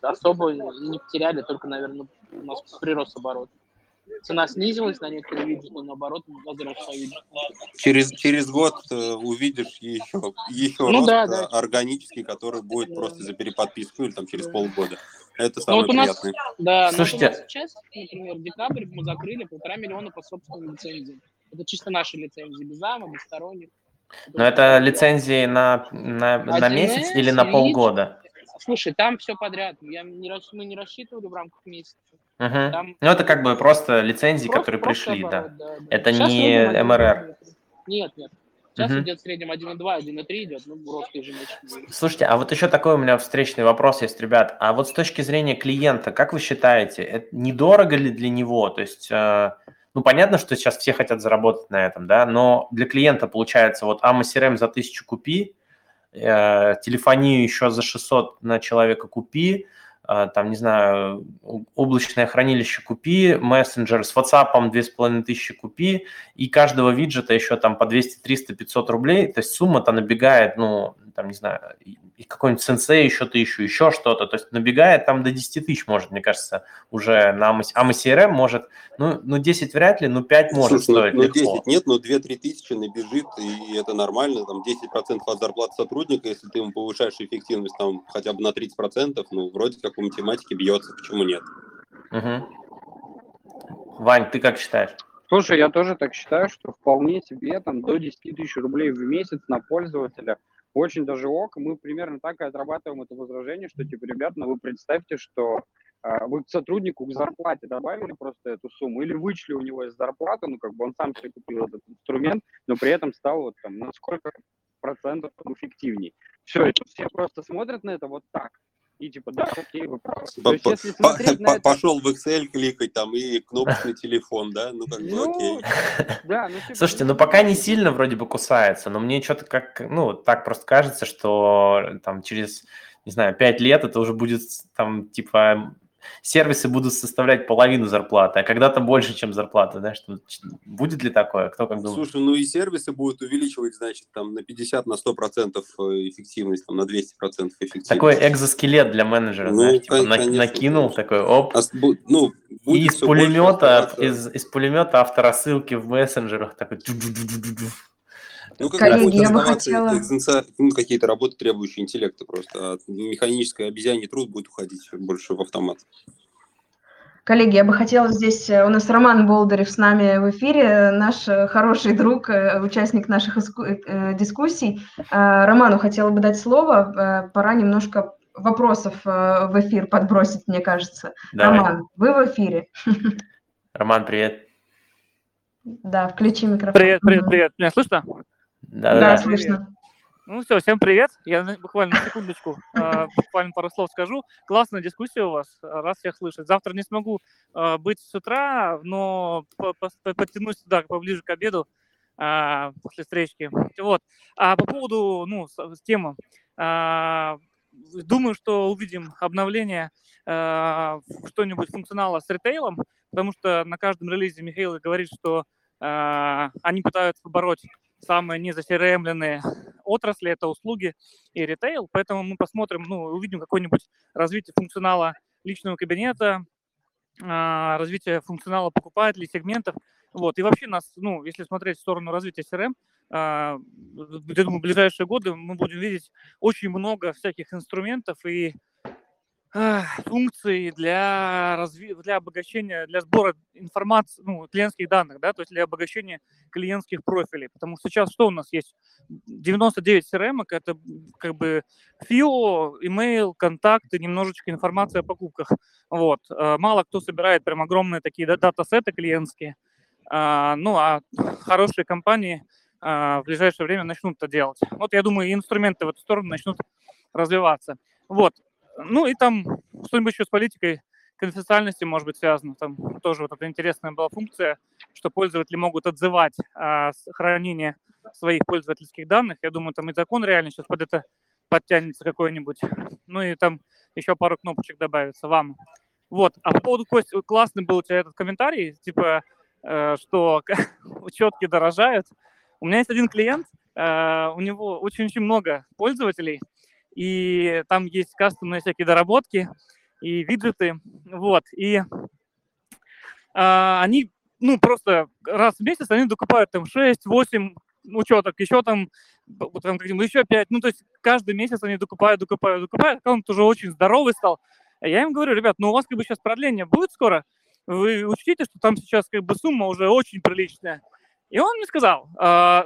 особо не потеряли, только, наверное, у нас прирос оборот цена снизилась на некоторые виджеты, наоборот, возросла виджет. Через, через год э, увидишь еще, еще ну, рост да, да. Э, органический, который будет да. просто за переподписку или там через да. полгода. Это самое ну, вот приятное. Нас, да, Слушайте. Вот сейчас, например, в декабре мы закрыли полтора миллиона по собственным лицензиям. Это чисто наши лицензии, без зама, без сторонних. Но это лицензии на, на, на месяц или на полгода? Слушай, там все подряд. Я не, мы не рассчитывали в рамках месяца. Угу. Там... Ну, это как бы просто лицензии, просто, которые просто пришли, оборот, да. да. Это Сейчас не МРР. Нет, нет. Сейчас угу. идет в среднем 1,2, 1,3 идет, ну, рост ежемесячный. Слушайте, а вот еще такой у меня встречный вопрос есть, ребят. А вот с точки зрения клиента, как вы считаете, это недорого ли для него? То есть, э, ну, понятно, что сейчас все хотят заработать на этом, да, но для клиента получается, вот AMA CRM за 1000 купи, э, телефонию еще за 600 на человека купи, а, там, не знаю, облачное хранилище купи, мессенджер с WhatsApp 2500 купи, и каждого виджета еще там по 200, 300, 500 рублей, то есть сумма-то набегает, ну, там, не знаю, и какой-нибудь сенсей еще тысячу, еще что-то, то есть набегает там до 10 тысяч может, мне кажется, уже на AMA CRM может, ну, ну 10 вряд ли, ну 5 может Слушай, стоить ну, ну 10 нет, но 2-3 тысячи набежит, и это нормально, там 10% от зарплаты сотрудника, если ты ему повышаешь эффективность там хотя бы на 30%, ну, вроде как у математики бьется, почему нет? Угу. Вань, ты как считаешь? Слушай, я тоже так считаю, что вполне себе там до 10 тысяч рублей в месяц на пользователя – очень даже ок. Мы примерно так и отрабатываем это возражение, что, типа, ребят, ну вы представьте, что э, вы к сотруднику к зарплате добавили просто эту сумму или вычли у него из зарплаты, ну, как бы он сам себе купил этот инструмент, но при этом стал вот там на сколько процентов эффективней. Все, и тут все просто смотрят на это вот так. И типа, да, окей, вы правы. Пошел в Excel кликать там и кнопочный телефон, да? Ну, как бы ну, окей. Да, ну, типа, Слушайте, ну, ну пока не сильно вроде бы кусается, но мне что-то как, ну, так просто кажется, что там через, не знаю, пять лет это уже будет там типа сервисы будут составлять половину зарплаты, а когда-то больше, чем зарплата, да, что будет ли такое? Кто как думает? Слушай, ну и сервисы будут увеличивать, значит, там на 50, на 100 процентов э, эффективность, там на 200 процентов эффективность. Такой экзоскелет для менеджера, ну, знаешь, типа, конечно, накинул конечно. такой, оп, а, ну, и из пулемета, из, из пулемета авторассылки в мессенджерах такой Ну, как Коллеги, я бы хотела... ну, какие-то работы, требующие интеллекта просто, а механическое обезьяний труд будет уходить больше в автомат. Коллеги, я бы хотела здесь, э, у нас Роман Болдырев с нами в эфире, наш э, хороший друг, э, участник наших дискуссий. Роману хотела бы дать слово, пора немножко вопросов в эфир подбросить, мне кажется. Давай. Роман, вы в эфире. Роман, привет. Да, включи микрофон. Привет, привет, привет. Меня слышно? Да, да, да слышно. Ну все, всем привет. Я буквально секундочку, э, буквально пару слов скажу. Классная дискуссия у вас, раз всех слышать. Завтра не смогу э, быть с утра, но подтянусь сюда поближе к обеду после встречки. Вот. А по поводу, ну, темы. Думаю, что увидим обновление что-нибудь функционала с ритейлом, потому что на каждом релизе Михаил говорит, что они пытаются побороть самые незасеремленные отрасли, это услуги и ритейл, поэтому мы посмотрим, ну, увидим какое-нибудь развитие функционала личного кабинета, а, развитие функционала покупателей, сегментов, вот, и вообще нас, ну, если смотреть в сторону развития CRM, я думаю, в ближайшие годы мы будем видеть очень много всяких инструментов и функции для, разви... для обогащения, для сбора информации, ну, клиентских данных, да, то есть для обогащения клиентских профилей. Потому что сейчас что у нас есть? 99 CRM, это как бы FIO, email, контакты, немножечко информация о покупках. Вот. Э, мало кто собирает прям огромные такие дата-сеты клиентские. А, ну, а хорошие компании а, в ближайшее время начнут это делать. Вот я думаю, инструменты в эту сторону начнут развиваться. Вот. Ну и там что-нибудь еще с политикой конфиденциальности может быть связано. Там тоже вот эта интересная была функция, что пользователи могут отзывать а, хранение своих пользовательских данных. Я думаю, там и закон реально сейчас под это подтянется какой-нибудь. Ну и там еще пару кнопочек добавится вам. Вот. А по поводу Кости, классный был у тебя этот комментарий, типа, э, что учетки дорожают. У меня есть один клиент, э, у него очень-очень много пользователей, и там есть кастомные всякие доработки и виджеты, вот, и а, они, ну, просто раз в месяц они докупают там 6-8 учеток, еще там, там еще 5, ну, то есть каждый месяц они докупают, докупают, докупают, аккаунт уже очень здоровый стал. Я им говорю, ребят, ну, у вас как бы сейчас продление будет скоро, вы учтите, что там сейчас как бы сумма уже очень приличная. И он мне сказал,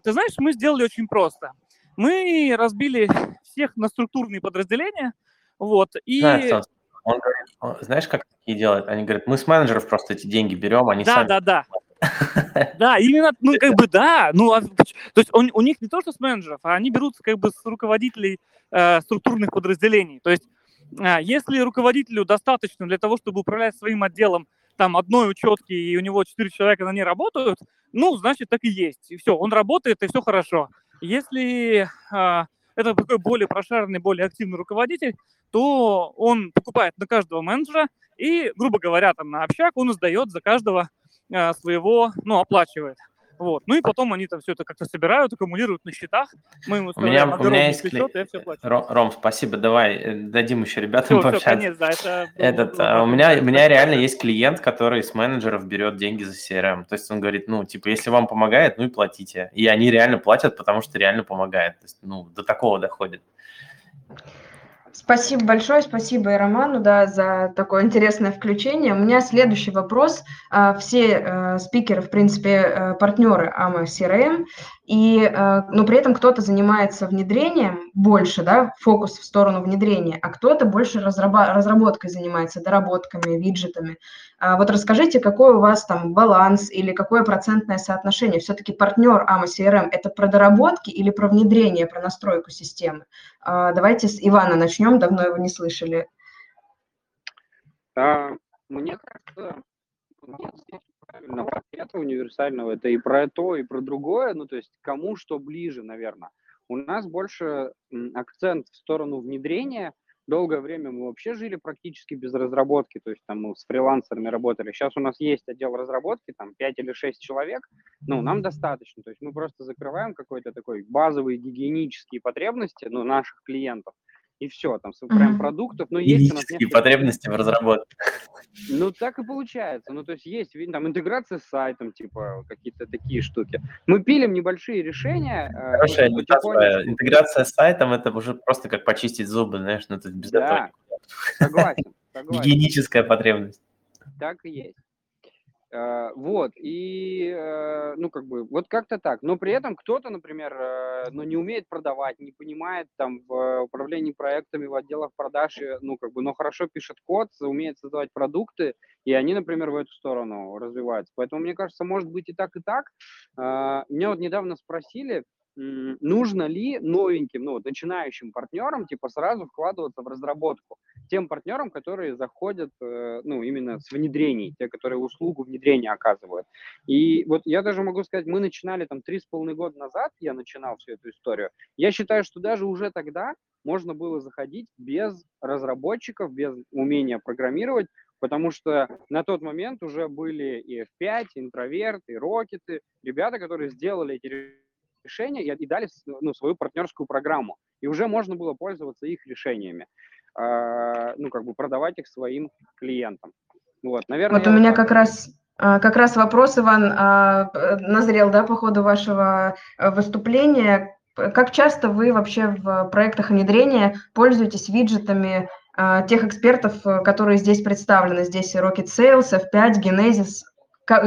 ты знаешь, мы сделали очень просто – мы разбили всех на структурные подразделения, вот, и... Знаешь, он говорит, он, знаешь, как такие делают? Они говорят, мы с менеджеров просто эти деньги берем, они да, сами... Да, да, да. Да, именно, ну, как бы, да, ну, а, то есть он, у них не то, что с менеджеров, а они берут, как бы, с руководителей э, структурных подразделений. То есть, э, если руководителю достаточно для того, чтобы управлять своим отделом, там, одной учетки, и у него четыре человека на ней работают, ну, значит, так и есть. И все, он работает, и все хорошо. Если а, это такой более прошаренный, более активный руководитель, то он покупает на каждого менеджера и, грубо говоря, там на общак он сдает за каждого а, своего, ну, оплачивает. Вот. Ну и потом они там все это как-то собирают, аккумулируют на счетах. Мы ему у меня, у меня есть счет, и я все плачу. Ром, Ром, спасибо, давай э, дадим еще ребятам все, пообщаться. Все, конец, да, это... Этот, а, у, меня, у меня реально есть клиент, который с менеджеров берет деньги за CRM. То есть он говорит, ну, типа, если вам помогает, ну и платите. И они реально платят, потому что реально помогает. То есть, ну, до такого доходит. Спасибо большое, спасибо и Роману да, за такое интересное включение. У меня следующий вопрос. А, все э, спикеры, в принципе, э, партнеры AMA CRM, и, э, но при этом кто-то занимается внедрением больше, да, фокус в сторону внедрения, а кто-то больше разработкой занимается, доработками, виджетами. А вот расскажите, какой у вас там баланс или какое процентное соотношение? Все-таки партнер AMA CRM – это про доработки или про внедрение, про настройку системы? А, давайте с Ивана начнем, давно его не слышали. А, мне кажется, правильного ответа универсального. Это и про то, и про другое. Ну, то есть кому что ближе, наверное. У нас больше акцент в сторону внедрения – долгое время мы вообще жили практически без разработки, то есть там мы с фрилансерами работали. Сейчас у нас есть отдел разработки, там 5 или 6 человек, ну, нам достаточно. То есть мы просто закрываем какой-то такой базовые гигиенические потребности ну, наших клиентов и все, там прям продуктов, но есть у нас несколько... потребности в разработке. Ну, так и получается. Ну, то есть есть там интеграция с сайтом, типа какие-то такие штуки. Мы пилим небольшие решения. Э, Хорошая ну, потихонечку... Интеграция с сайтом это уже просто как почистить зубы, знаешь, ну, то есть без да, этого. Согласен, согласен. Гигиеническая потребность. Так и есть. Э, вот, и, э, ну, как бы, вот как-то так. Но при этом кто-то, например, э, ну, не умеет продавать, не понимает там в управлении проектами, в отделах продаж, ну, как бы, но хорошо пишет код, умеет создавать продукты, и они, например, в эту сторону развиваются. Поэтому, мне кажется, может быть и так, и так. Меня вот недавно спросили, нужно ли новеньким, ну, начинающим партнерам, типа, сразу вкладываться в разработку. Тем партнерам, которые заходят, э, ну, именно с внедрений, те, которые услугу внедрения оказывают. И вот я даже могу сказать, мы начинали там три с половиной года назад, я начинал всю эту историю. Я считаю, что даже уже тогда можно было заходить без разработчиков, без умения программировать, потому что на тот момент уже были и F5, интроверт, и рокеты, ребята, которые сделали эти решения и, и дали ну, свою партнерскую программу. И уже можно было пользоваться их решениями, э, ну, как бы продавать их своим клиентам. Вот, наверное, вот у меня как раз а, как раз вопрос, Иван, а, назрел, да, по ходу вашего э, выступления. Как часто вы вообще в проектах внедрения пользуетесь виджетами тех экспертов, э, которые здесь представлены? Здесь Rocket Sales, F5, Genesis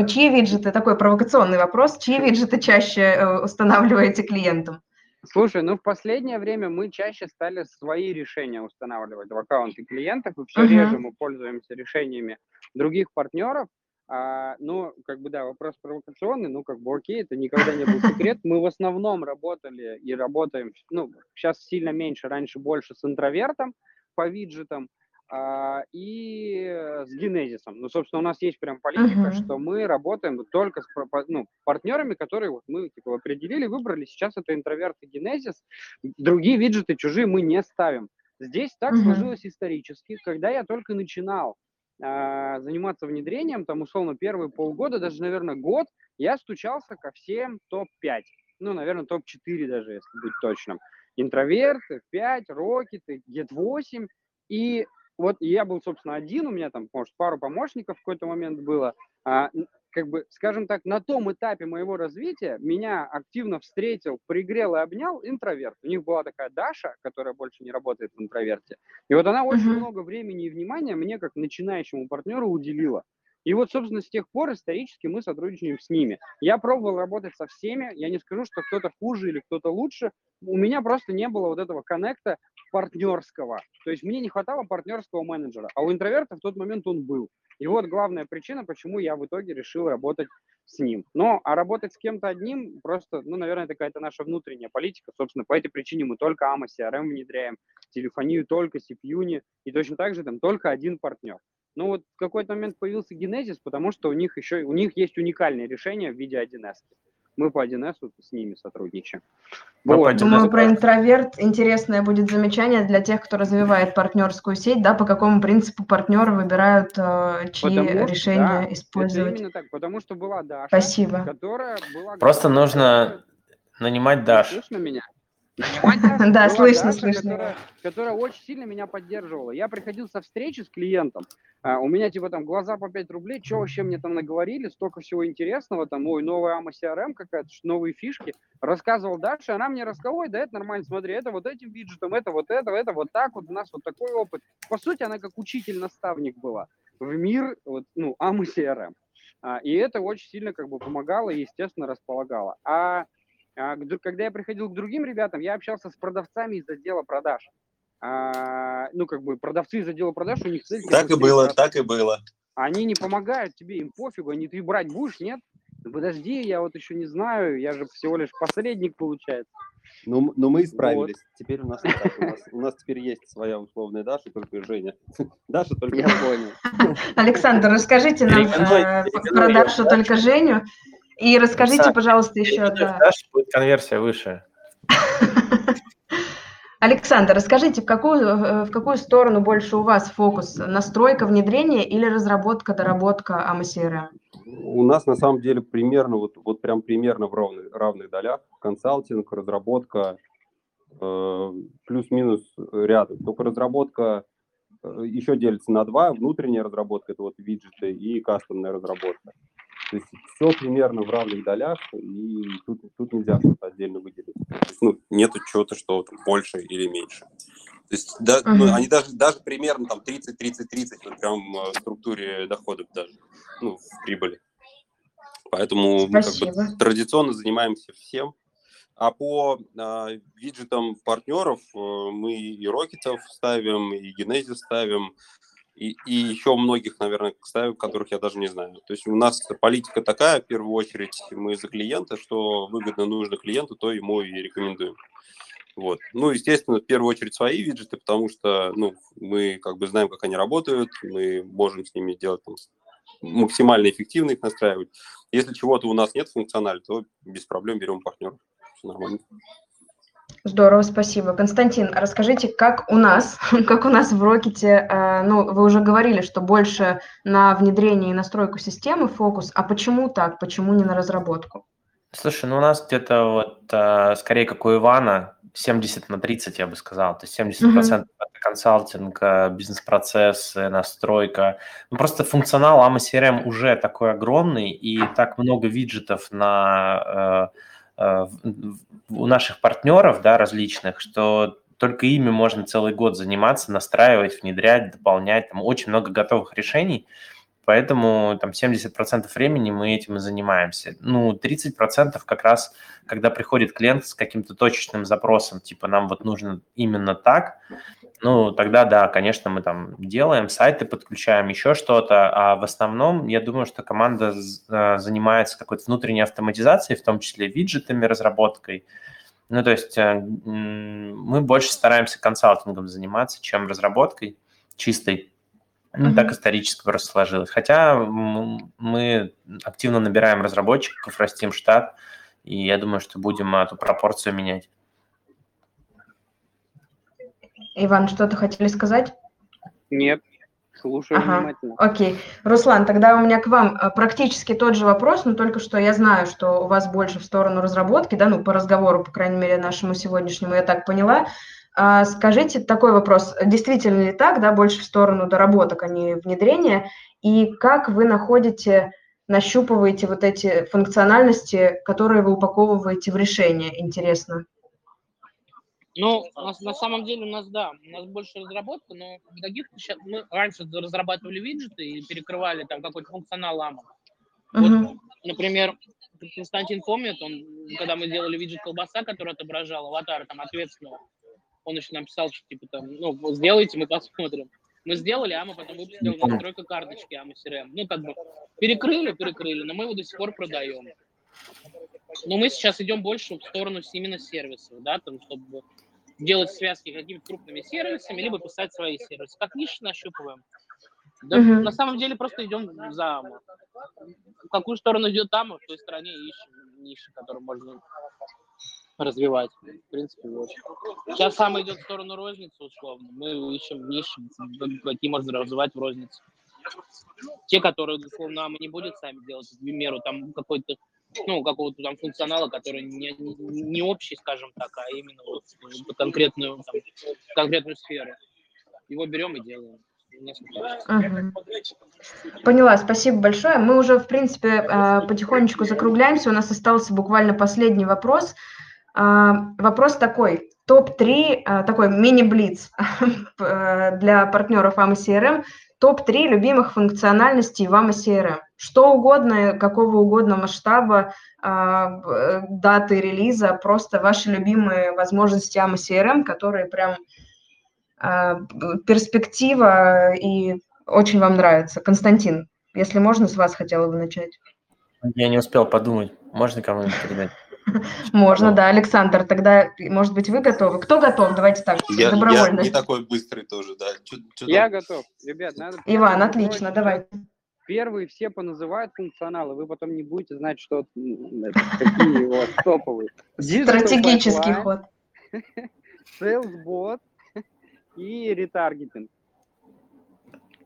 чьи виджеты, такой провокационный вопрос, чьи виджеты чаще э, устанавливаете клиентам? Слушай, ну в последнее время мы чаще стали свои решения устанавливать в аккаунты клиентов, и все uh-huh. реже мы пользуемся решениями других партнеров. А, ну, как бы, да, вопрос провокационный, ну, как бы, окей, это никогда не был секрет. Мы в основном работали и работаем, ну, сейчас сильно меньше, раньше больше с интровертом по виджетам, а, и с генезисом. Ну, собственно, у нас есть прям политика, uh-huh. что мы работаем только с ну, партнерами, которые вот мы типа, определили, выбрали. Сейчас это интроверт и генезис. Другие виджеты чужие мы не ставим. Здесь так uh-huh. сложилось исторически. Когда я только начинал а, заниматься внедрением, там, условно, первые полгода, даже, наверное, год, я стучался ко всем топ-5. Ну, наверное, топ-4 даже, если быть точным. Интроверт, 5, Rocket, Get 8. И вот я был, собственно, один, у меня там, может, пару помощников в какой-то момент было. А, как бы, скажем так, на том этапе моего развития меня активно встретил, пригрел и обнял интроверт. У них была такая Даша, которая больше не работает в интроверте. И вот она очень uh-huh. много времени и внимания мне, как начинающему партнеру, уделила. И вот, собственно, с тех пор исторически мы сотрудничаем с ними. Я пробовал работать со всеми, я не скажу, что кто-то хуже или кто-то лучше. У меня просто не было вот этого коннекта партнерского. То есть мне не хватало партнерского менеджера, а у интроверта в тот момент он был. И вот главная причина, почему я в итоге решил работать с ним. Но а работать с кем-то одним просто, ну, наверное, это какая-то наша внутренняя политика. Собственно, по этой причине мы только AMA CRM внедряем, телефонию только CPU, и точно так же там только один партнер. Ну вот в какой-то момент появился Genesis, потому что у них еще у них есть уникальное решение в виде 1С. Мы по 1С с ними сотрудничаем. Вот. Думаю, про интроверт интересное будет замечание для тех, кто развивает партнерскую сеть, да, по какому принципу партнеры выбирают, э, чьи потому решения да, использовать. Это именно так, потому что была Даша, Спасибо. которая была... Просто нужно нанимать Дашу. Слышно меня? Да, слышно, слышно. Которая очень сильно меня поддерживала. Я приходил со встречи с клиентом, а, у меня типа там глаза по 5 рублей, что вообще мне там наговорили, столько всего интересного, там, ой, новая AMA CRM какая-то, новые фишки. Рассказывал дальше, она мне рассказывала, ой, да это нормально, смотри, это вот этим виджетом, это вот это, это вот так вот, у нас вот такой опыт. По сути, она как учитель-наставник была в мир, вот, ну, AMA CRM. А, и это очень сильно как бы помогало и, естественно, располагало. А, когда я приходил к другим ребятам, я общался с продавцами из отдела продаж. А, ну, как бы продавцы из отдела продаж, у них цель... Так и было, так и было. Они не помогают тебе, им пофигу, они ты брать будешь, нет? подожди, я вот еще не знаю, я же всего лишь посредник получается. Ну, но мы исправились. Вот. Теперь у нас, так, у нас у нас теперь есть своя условная Даша, только Женя. Даша только я понял. Александр, расскажите нам э, про Дашу только Женю. И расскажите, Саш, пожалуйста, еще... Да. будет конверсия выше. Александр, расскажите, в какую, э, в какую сторону больше у вас фокус? Настройка, внедрение или разработка, доработка AMA У нас на самом деле примерно, вот, вот прям примерно в равных, равных долях. Консалтинг, разработка, э, плюс-минус рядом. Только разработка э, еще делится на два. Внутренняя разработка – это вот виджеты и кастомная разработка. То есть все примерно в равных долях, и тут, тут нельзя что-то отдельно выделить. То есть, ну, нету чего-то, что больше или меньше. То есть да, uh-huh. ну, они даже, даже примерно там 30-30-30 вот прям в структуре доходов даже, ну, в прибыли. Поэтому Спасибо. мы как бы традиционно занимаемся всем. А по э, виджетам партнеров э, мы и Рокетов ставим, и Генезис ставим, и, и еще многих, наверное, ставим, которых я даже не знаю. То есть у нас политика такая, в первую очередь, мы за клиента, что выгодно нужно клиенту, то ему и рекомендуем. Вот. Ну, естественно, в первую очередь свои виджеты, потому что ну, мы как бы знаем, как они работают, мы можем с ними делать там, максимально эффективно их настраивать. Если чего-то у нас нет функционали, то без проблем берем партнеров. Все нормально. Здорово, спасибо. Константин, расскажите, как у нас, как у нас в Рокете, э, ну, вы уже говорили, что больше на внедрение и настройку системы фокус, а почему так, почему не на разработку? Слушай, ну у нас где-то вот, э, скорее, как у Ивана, 70 на 30, я бы сказал. То есть 70% mm-hmm. это консалтинг, э, бизнес-процессы, настройка. Ну, просто функционал AMA CRM уже такой огромный, и так много виджетов на, у наших партнеров да, различных, что только ими можно целый год заниматься, настраивать, внедрять, дополнять. Там очень много готовых решений. Поэтому там 70% времени мы этим и занимаемся. Ну, 30% как раз, когда приходит клиент с каким-то точечным запросом, типа нам вот нужно именно так, ну, тогда да, конечно, мы там делаем, сайты подключаем, еще что-то, а в основном я думаю, что команда э, занимается какой-то внутренней автоматизацией, в том числе виджетами, разработкой. Ну, то есть э, мы больше стараемся консалтингом заниматься, чем разработкой чистой. Ну, mm-hmm. так исторически просто сложилось. Хотя мы активно набираем разработчиков, растим штат, и я думаю, что будем эту пропорцию менять. Иван, что-то хотели сказать? Нет, слушаю ага, внимательно. Окей. Руслан, тогда у меня к вам э, практически тот же вопрос, но только что я знаю, что у вас больше в сторону разработки, да, ну, по разговору, по крайней мере, нашему сегодняшнему, я так поняла. А скажите такой вопрос, действительно ли так, да, больше в сторону доработок, а не внедрения, и как вы находите, нащупываете вот эти функциональности, которые вы упаковываете в решение, интересно? Ну, на, на самом деле у нас, да, у нас больше разработка, но в каких-то сейчас, мы раньше разрабатывали виджеты и перекрывали там какой-то функционал. Uh-huh. Вот, например, Константин помнит, он, когда мы делали виджет колбаса, который отображал аватар там ответственного, он еще написал, что типа там, ну, сделайте, мы посмотрим. Мы сделали, а мы потом выпустили настройка карточки AMA CRM. Ну, как бы перекрыли, перекрыли, но мы его до сих пор продаем. Но мы сейчас идем больше в сторону именно сервисов, да, там, чтобы делать связки какими-то крупными сервисами, либо писать свои сервисы. Как ниши нащупываем. Да, uh-huh. На самом деле просто идем за АМА. В какую сторону идет АМА, в той стороне ищем ниши, которые можно развивать. В принципе, вот. Сейчас сам идет в сторону розницы, условно. Мы ищем ниши, какие можно развивать в рознице. Те, которые, условно, мы не будет сами делать, к примеру, там какой-то ну, какого-то там функционала, который не, не общий, скажем так, а именно вот конкретную, там, конкретную сферу. Его берем и делаем. Ага. Поняла, спасибо большое. Мы уже, в принципе, а, потихонечку закругляемся. У нас остался буквально последний вопрос. А, вопрос такой. Топ-3, а, такой мини-блиц для партнеров AMA CRM. Топ-3 любимых функциональностей в AMA CRM. Что угодно, какого угодно масштаба, а, даты релиза, просто ваши любимые возможности AMA CRM, которые прям перспектива и очень вам нравится. Константин, если можно, с вас хотела бы начать. Я не успел подумать. Можно кому-нибудь передать? Можно, да. Александр, тогда, может быть, вы готовы? Кто готов? Давайте так, я, добровольно. Я не такой быстрый тоже, да. Чё, чё я там? готов. Ребят, надо... Иван, отлично, давай. Первые все поназывают функционалы, вы потом не будете знать, что какие вот топовые. Стратегический ход. Salesbot и ретаргетинг.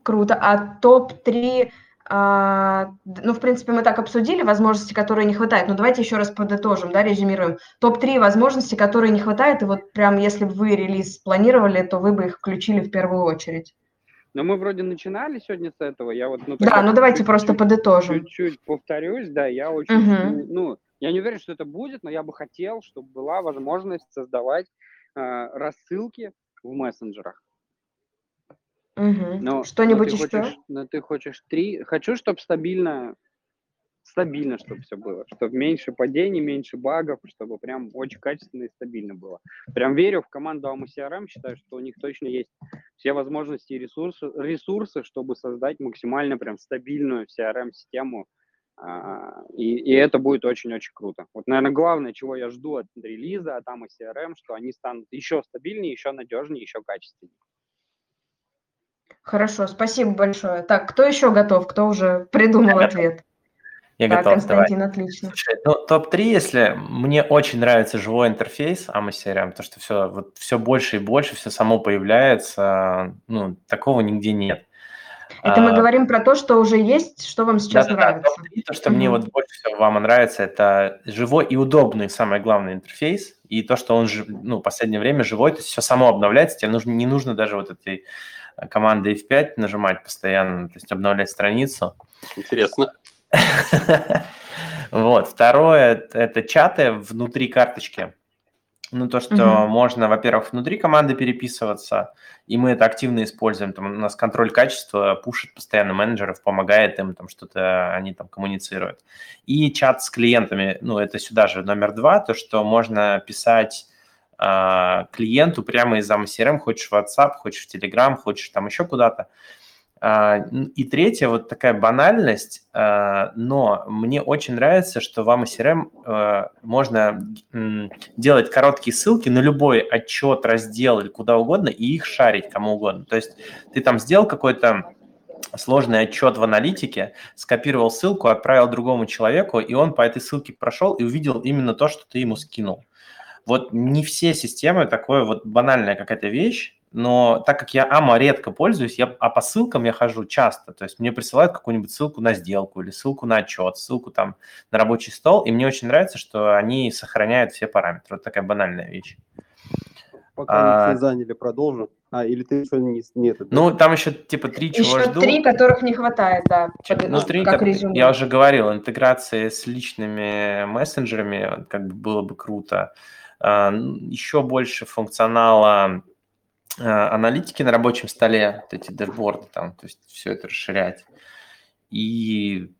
Круто. А топ-3 А, ну, в принципе, мы так обсудили возможности, которые не хватает. Но давайте еще раз подытожим, да, резюмируем. Топ-3 возможности, которые не хватает, и вот прям если бы вы релиз планировали, то вы бы их включили в первую очередь. Но мы вроде начинали сегодня с этого. Я вот, ну, да, ну давайте просто подытожим. Чуть-чуть повторюсь, да, я очень, угу. ну, я не уверен, что это будет, но я бы хотел, чтобы была возможность создавать э, рассылки в мессенджерах. Угу. Но, Что-нибудь но еще? Хочешь, но ты хочешь три. Хочу, чтобы стабильно, стабильно, чтобы все было, чтобы меньше падений, меньше багов, чтобы прям очень качественно и стабильно было. Прям верю в команду CRM, считаю, что у них точно есть все возможности и ресурсы, ресурсы чтобы создать максимально прям стабильную CRM-систему, а, и, и это будет очень-очень круто. Вот, наверное, главное, чего я жду от релиза, от CRM, что они станут еще стабильнее, еще надежнее, еще качественнее. Хорошо, спасибо большое. Так, кто еще готов? Кто уже придумал я ответ? Я так, готов. Константин, давай. отлично. Слушай, ну, топ-3, если мне очень нравится живой интерфейс CRM, то что все, вот, все больше и больше, все само появляется, ну, такого нигде нет. Это а, мы говорим про то, что уже есть, что вам сейчас да, нравится. Да, да, то, что mm-hmm. мне вот больше всего вам нравится, это живой и удобный, самое главное, интерфейс, и то, что он, ну, в последнее время живой, то есть все само обновляется, тебе нужно, не нужно даже вот этой командой F5 нажимать постоянно, то есть обновлять страницу. Интересно. Вот. Второе – это чаты внутри карточки. Ну, то, что mm-hmm. можно, во-первых, внутри команды переписываться, и мы это активно используем. Там у нас контроль качества пушит постоянно менеджеров, помогает им, там что-то они там коммуницируют. И чат с клиентами, ну, это сюда же номер два, то, что можно писать клиенту прямо из CRM, хочешь в WhatsApp, хочешь в Telegram, хочешь там еще куда-то. Э, и третья вот такая банальность, э, но мне очень нравится, что в CRM э, можно делать короткие ссылки на любой отчет, раздел или куда угодно, и их шарить кому угодно. То есть ты там сделал какой-то сложный отчет в аналитике, скопировал ссылку, отправил другому человеку, и он по этой ссылке прошел и увидел именно то, что ты ему скинул. Вот не все системы, такое вот банальная какая-то вещь, но так как я АМА редко пользуюсь, я, а по ссылкам я хожу часто, то есть мне присылают какую-нибудь ссылку на сделку или ссылку на отчет, ссылку там на рабочий стол, и мне очень нравится, что они сохраняют все параметры. Вот такая банальная вещь. Пока а, мы заняли, продолжим. А, или ты еще не... Нет, ну, там еще типа три, чего еще жду. три, которых не хватает, да. Ну, три, как, как я уже говорил, интеграция с личными мессенджерами как бы было бы круто. Еще больше функционала а, аналитики на рабочем столе, вот эти дэшборды там, то есть все это расширять. И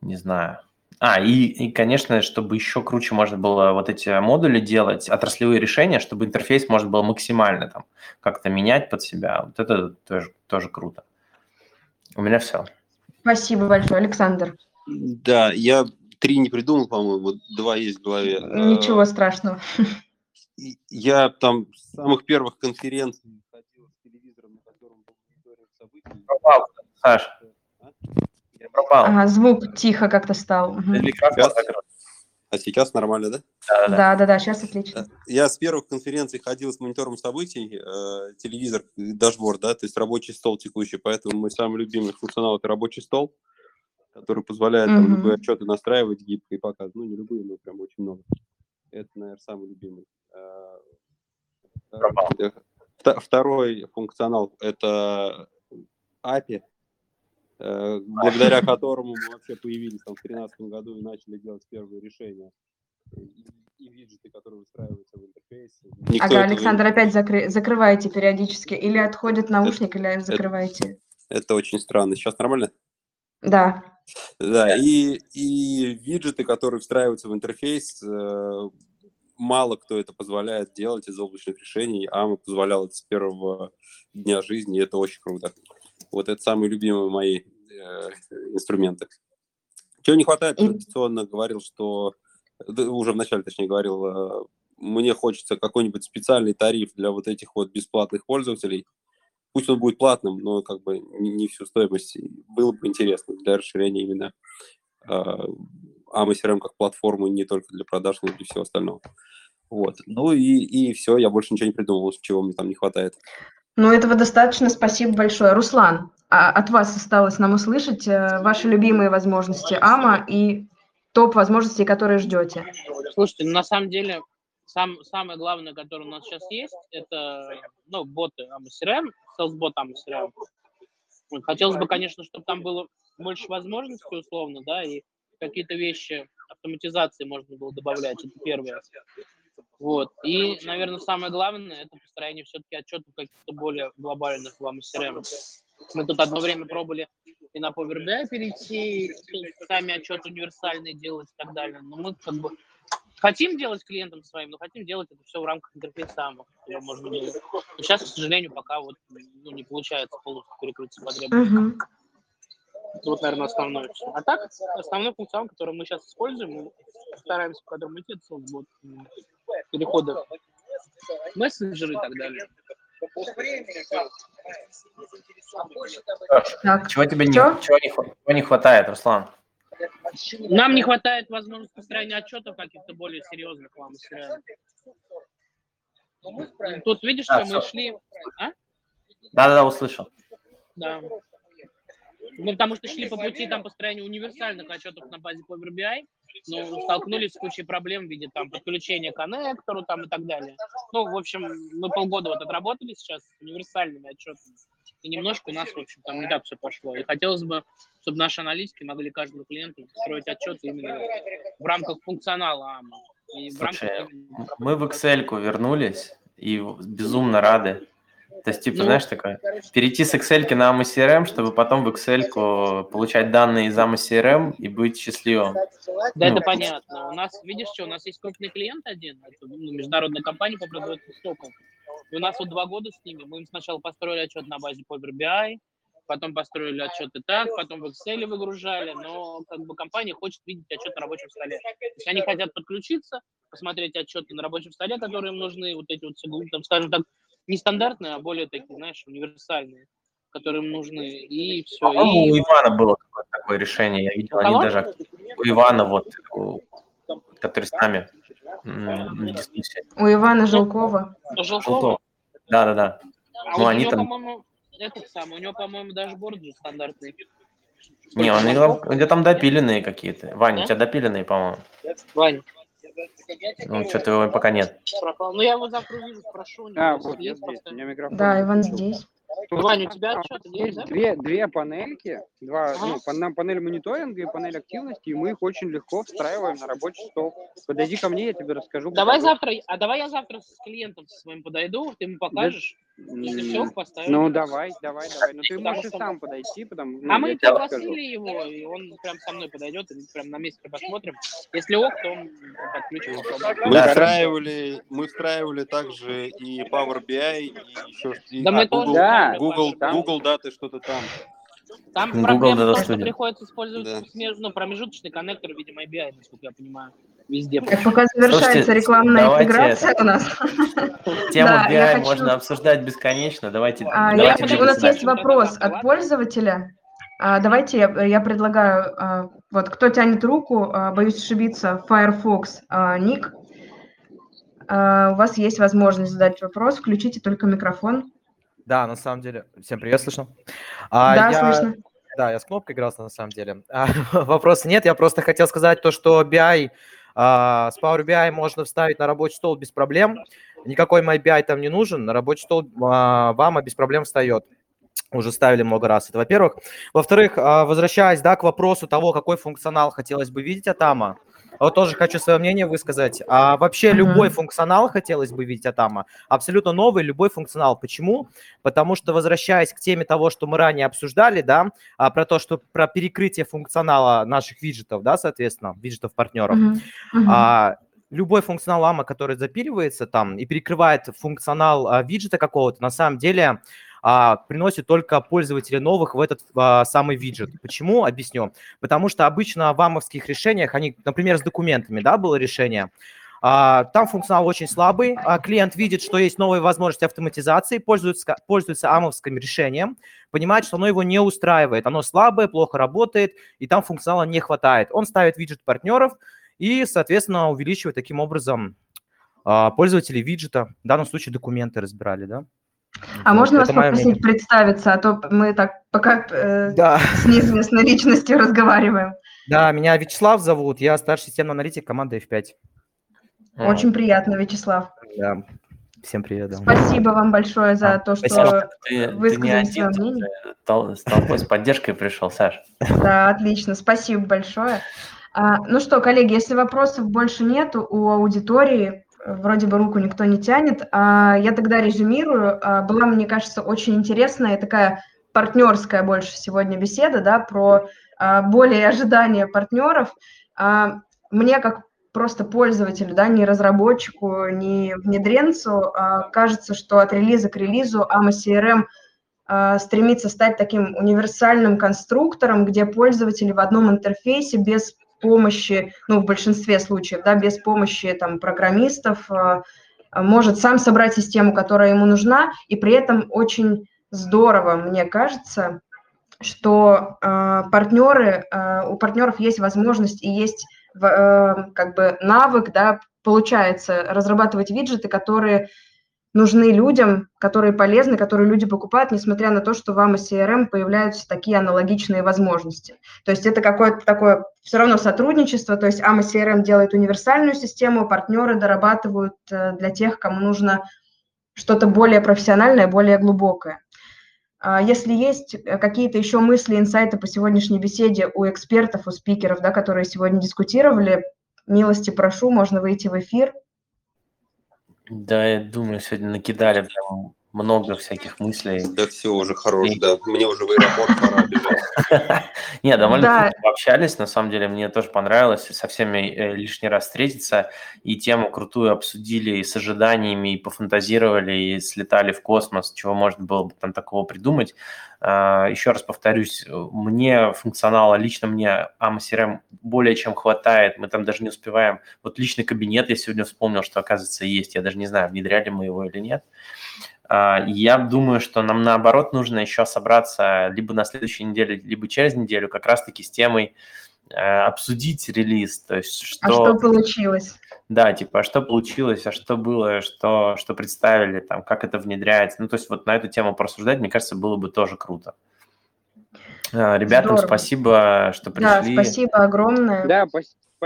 не знаю. А, и, и, конечно, чтобы еще круче можно было вот эти модули делать, отраслевые решения, чтобы интерфейс можно было максимально там как-то менять под себя. Вот это тоже, тоже круто. У меня все. Спасибо большое, Александр. Да, я три не придумал, по-моему, два есть в голове. Ничего а, страшного. Я там с самых первых конференций ходил с телевизором, на котором был мониторинг событий. Пропал, Саш. А? Я пропал. Ага, звук тихо как-то стал. Сейчас, а сейчас нормально, да? Да, да, да, сейчас отлично. Я с первых конференций ходил с монитором событий, э, телевизор, дашборд, да, то есть рабочий стол текущий, поэтому мой самый любимый функционал – это рабочий стол который позволяет mm-hmm. там, любые отчеты настраивать гибко и показывать. Ну, не любые, но прям очень много. Это, наверное, самый любимый. А, второй функционал – это API, э, благодаря которому мы вообще появились там в 2013 году и начали делать первые решения. И, виджеты, которые выстраиваются в интерфейсе. Никто ага, Александр, не... опять закры... закрываете периодически. Или отходит наушник, это, или закрываете. Это, это очень странно. Сейчас нормально? Да. Да, и, и виджеты, которые встраиваются в интерфейс, э, мало кто это позволяет делать из облачных решений. AMA позволял это с первого дня жизни, и это очень круто. Вот это самые любимые мои э, инструменты. Чего не хватает, традиционно говорил, что уже вначале, точнее, говорил, э, мне хочется какой-нибудь специальный тариф для вот этих вот бесплатных пользователей, Пусть он будет платным, но как бы не всю стоимость. Было бы интересно для расширения именно э, AMA как платформы не только для продаж, но и для всего остального. Вот. Ну и, и все, я больше ничего не придумал, чего мне там не хватает. Ну, этого достаточно, спасибо большое. Руслан, а, от вас осталось нам услышать э, ваши любимые возможности АМА и топ возможностей, которые ждете. Слушайте, ну, на самом деле сам, самое главное, которое у нас сейчас есть, это ну, боты AMA CRM, salesbot AMA CRM. Хотелось бы, конечно, чтобы там было больше возможностей условно, да, и какие-то вещи автоматизации можно было добавлять, это первое. Вот. И, наверное, самое главное, это построение все-таки отчетов каких-то более глобальных вам CRM. Мы тут одно время пробовали и на Power BI перейти, сами отчеты универсальные делать и так далее. Но мы как бы хотим делать клиентам своим, но хотим делать это все в рамках интерфейса АМА, можно делать. Но сейчас, к сожалению, пока вот ну, не получается полностью перекрыть все потребности. Uh-huh. Вот, наверное, основное. А так, основной функционал, который мы сейчас используем, мы стараемся в котором идти, это вот, переходы мессенджеры и так далее. Так, чего тебе не, чего не, чего не хватает, Руслан? Нам не хватает возможности построения отчетов каких-то более серьезных вам. Тут видишь, что мы шли... А? Да-да-да, услышал. Да. Ну, потому что шли по пути там построения универсальных отчетов на базе Power BI, но столкнулись с кучей проблем в виде там подключения к коннектору там и так далее. Ну, в общем, мы полгода вот отработали сейчас с универсальными отчетами, и немножко у нас, в общем, там не так все пошло. И хотелось бы, чтобы наши аналитики могли каждому клиенту строить отчеты именно в рамках функционала АМА. Слушай, рамках... мы в Excel вернулись и безумно рады то есть, типа, ну, знаешь, такое, перейти с Excel на AMA CRM, чтобы потом в Excel получать данные из AMA CRM и быть счастливым. Да, ну. это понятно. У нас, видишь, что, у нас есть крупный клиент один, это ну, международная компания по производству стоков. И у нас вот два года с ними. Мы им сначала построили отчет на базе Power BI, потом построили отчеты так, потом в Excel выгружали, но как бы компания хочет видеть отчет на рабочем столе. То есть они хотят подключиться, посмотреть отчеты на рабочем столе, которые им нужны, вот эти вот, там, скажем так, не стандартные, а более такие, знаешь, универсальные, которые им нужны, и все. По-моему, и... у Ивана было такое решение, я видел, они даже у Ивана вот, который с нами. У Ивана Жилкова. Жилкова? Да, да, да. А ну, они там... этот самый, у него, по-моему, даже же стандартный. Не, он где там допиленные какие-то. Ваня, у тебя допиленные, по-моему. Вань, ну, что-то его пока нет. Ну, я его завтра увижу, спрошу. А, вот здесь, у меня микрофон. Да, Иван здесь. Ваня, у тебя что-то есть, да? Две, две панельки, два, ага. ну, панель мониторинга и панель активности, и мы их очень легко встраиваем на рабочий стол. Подойди ко мне, я тебе расскажу. Давай завтра, а давай я завтра с клиентом своим подойду, ты ему покажешь. Если все, поставим. Ну, давай, давай, давай. Ну, ты можешь и сам подойти, потому ну, А мы пригласили его, и он прям со мной подойдет, и прям на месте посмотрим. Если ок, то он подключим. Мы встраивали, мы встраивали также и Power BI, и еще да, а, мы Google, тоже, да, Google, Google, Google даты, что-то там. Там Google проблема в том, что приходится использовать да. ну, промежуточный коннектор в виде MyBI, насколько я понимаю везде. Так, пока завершается Слушайте, рекламная интеграция это... у нас. Тему да, BI хочу... можно обсуждать бесконечно. Давайте. А, давайте я, у нас есть вопрос от пользователя. А, давайте я, я предлагаю, а, вот кто тянет руку, а, боюсь ошибиться, Firefox, а, ник. А, у вас есть возможность задать вопрос, включите только микрофон. Да, на самом деле. Всем привет, слышно? А, да, я... слышно. Да, я с кнопкой игрался на самом деле. А, вопроса нет, я просто хотел сказать то, что BI а, с Power BI можно вставить на рабочий стол без проблем. Никакой MyBI там не нужен. На рабочий стол а, вам без проблем встает. Уже ставили много раз. Это во-первых. Во-вторых, а, возвращаясь да, к вопросу того, какой функционал хотелось бы видеть от AMA, вот тоже хочу свое мнение высказать. А вообще mm-hmm. любой функционал хотелось бы видеть AMA. Абсолютно новый любой функционал. Почему? Потому что, возвращаясь к теме того, что мы ранее обсуждали, да, а, про то, что про перекрытие функционала наших виджетов, да, соответственно, виджетов партнеров, mm-hmm. Mm-hmm. А, любой функционал AMA, который запиливается там и перекрывает функционал а, виджета какого-то, на самом деле а, приносит только пользователей новых в этот а, самый виджет. Почему? Объясню. Потому что обычно в амовских решениях, они, например, с документами, да, было решение, а, там функционал очень слабый. А, клиент видит, что есть новые возможности автоматизации, пользуется, пользуется амовским решением, понимает, что оно его не устраивает. Оно слабое, плохо работает, и там функционала не хватает. Он ставит виджет партнеров и, соответственно, увеличивает таким образом а, пользователей виджета. В данном случае документы разбирали, да? А Вот, можно вас попросить мнение. представиться, а то мы так пока э, Да, с неизвестной личностью разговариваем. да, меня Вячеслав зовут, я старший системный аналитик команды F5. Вот. Очень приятно, Вячеслав. Да. Всем привет. да. Спасибо вам большое за А, то, спасибо. что Ты, ты не высказали свое один, мнение. э, тол- с толпой с поддержкой пришел, Саш. Да, отлично, спасибо большое. А, ну что, коллеги, если вопросов больше нету у аудитории, вроде бы руку никто не тянет, а, я тогда резюмирую. А, была, мне кажется, очень интересная и такая партнерская больше сегодня беседа, да, про а, более ожидания партнеров. А, мне как просто пользователю, да, не разработчику, не внедренцу, кажется, что от релиза к релизу AMA CRM а, стремится стать таким универсальным конструктором, где пользователи в одном интерфейсе без помощи, ну, в большинстве случаев, да, без помощи там программистов, а, может сам собрать систему, которая ему нужна, и при этом очень здорово, мне кажется, что э, партнеры, э, у партнеров есть возможность и есть э, как бы навык, да, получается разрабатывать виджеты, которые нужны людям, которые полезны, которые люди покупают, несмотря на то, что вам из CRM появляются такие аналогичные возможности. То есть это какое-то такое все равно сотрудничество, то есть AMA CRM делает универсальную систему, партнеры дорабатывают э, для тех, кому нужно что-то более профессиональное, более глубокое. А Если есть э, какие-то еще мысли, инсайты по сегодняшней беседе у экспертов, у спикеров, да, которые сегодня дискутировали, милости прошу, можно выйти в эфир. Да, я думаю, сегодня накидали прям много всяких мыслей. Да все уже хорош, да. Мне уже в аэропорт пора бежать. Не, довольно круто пообщались, на самом деле мне тоже понравилось со всеми э, лишний раз встретиться, и тему крутую обсудили и с ожиданиями, и пофантазировали, и слетали в космос, чего можно было бы там такого придумать. А, Еще раз повторюсь, мне функционала, лично мне AMA CRM более чем хватает, мы там даже не успеваем. Вот личный кабинет я сегодня вспомнил, что оказывается есть, я даже не знаю, внедряли мы его или нет. А, Я думаю, что нам наоборот нужно еще собраться либо на следующей неделе, либо через неделю как раз-таки с темой э, обсудить релиз, то есть что, А что получилось? да, типа, а что получилось, а что было, что, что представили, там, как это внедряется. Ну, то есть вот на эту тему порассуждать, мне кажется, было бы тоже круто. А, Ребятам Здорово. спасибо, что Да, пришли. спасибо огромное. Да,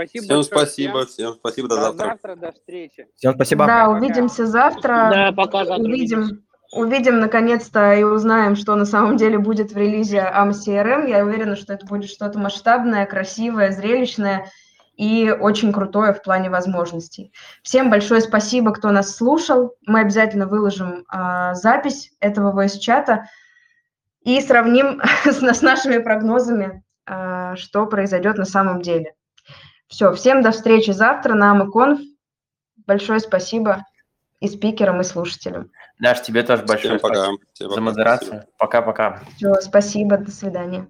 спасибо Всем большое спасибо, всем спасибо, до До завтра. завтра, до встречи. Всем спасибо. Да, Пока. увидимся завтра. Да, пока завтра. Увидим, увидим наконец-то и узнаем, что на самом деле будет в релизе AMA CRM. Я уверена, что это будет что-то масштабное, красивое, зрелищное и очень крутое в плане возможностей. Всем большое спасибо, кто нас слушал. Мы обязательно выложим а, запись этого voice-чата и сравним с, с нашими прогнозами, а, что произойдет на самом деле. Все, всем до встречи завтра на AmaConf. Большое спасибо и спикерам, и слушателям. Даш, тебе тоже большое Всем спасибо за модерацию. Пока-пока. Все, спасибо, до свидания.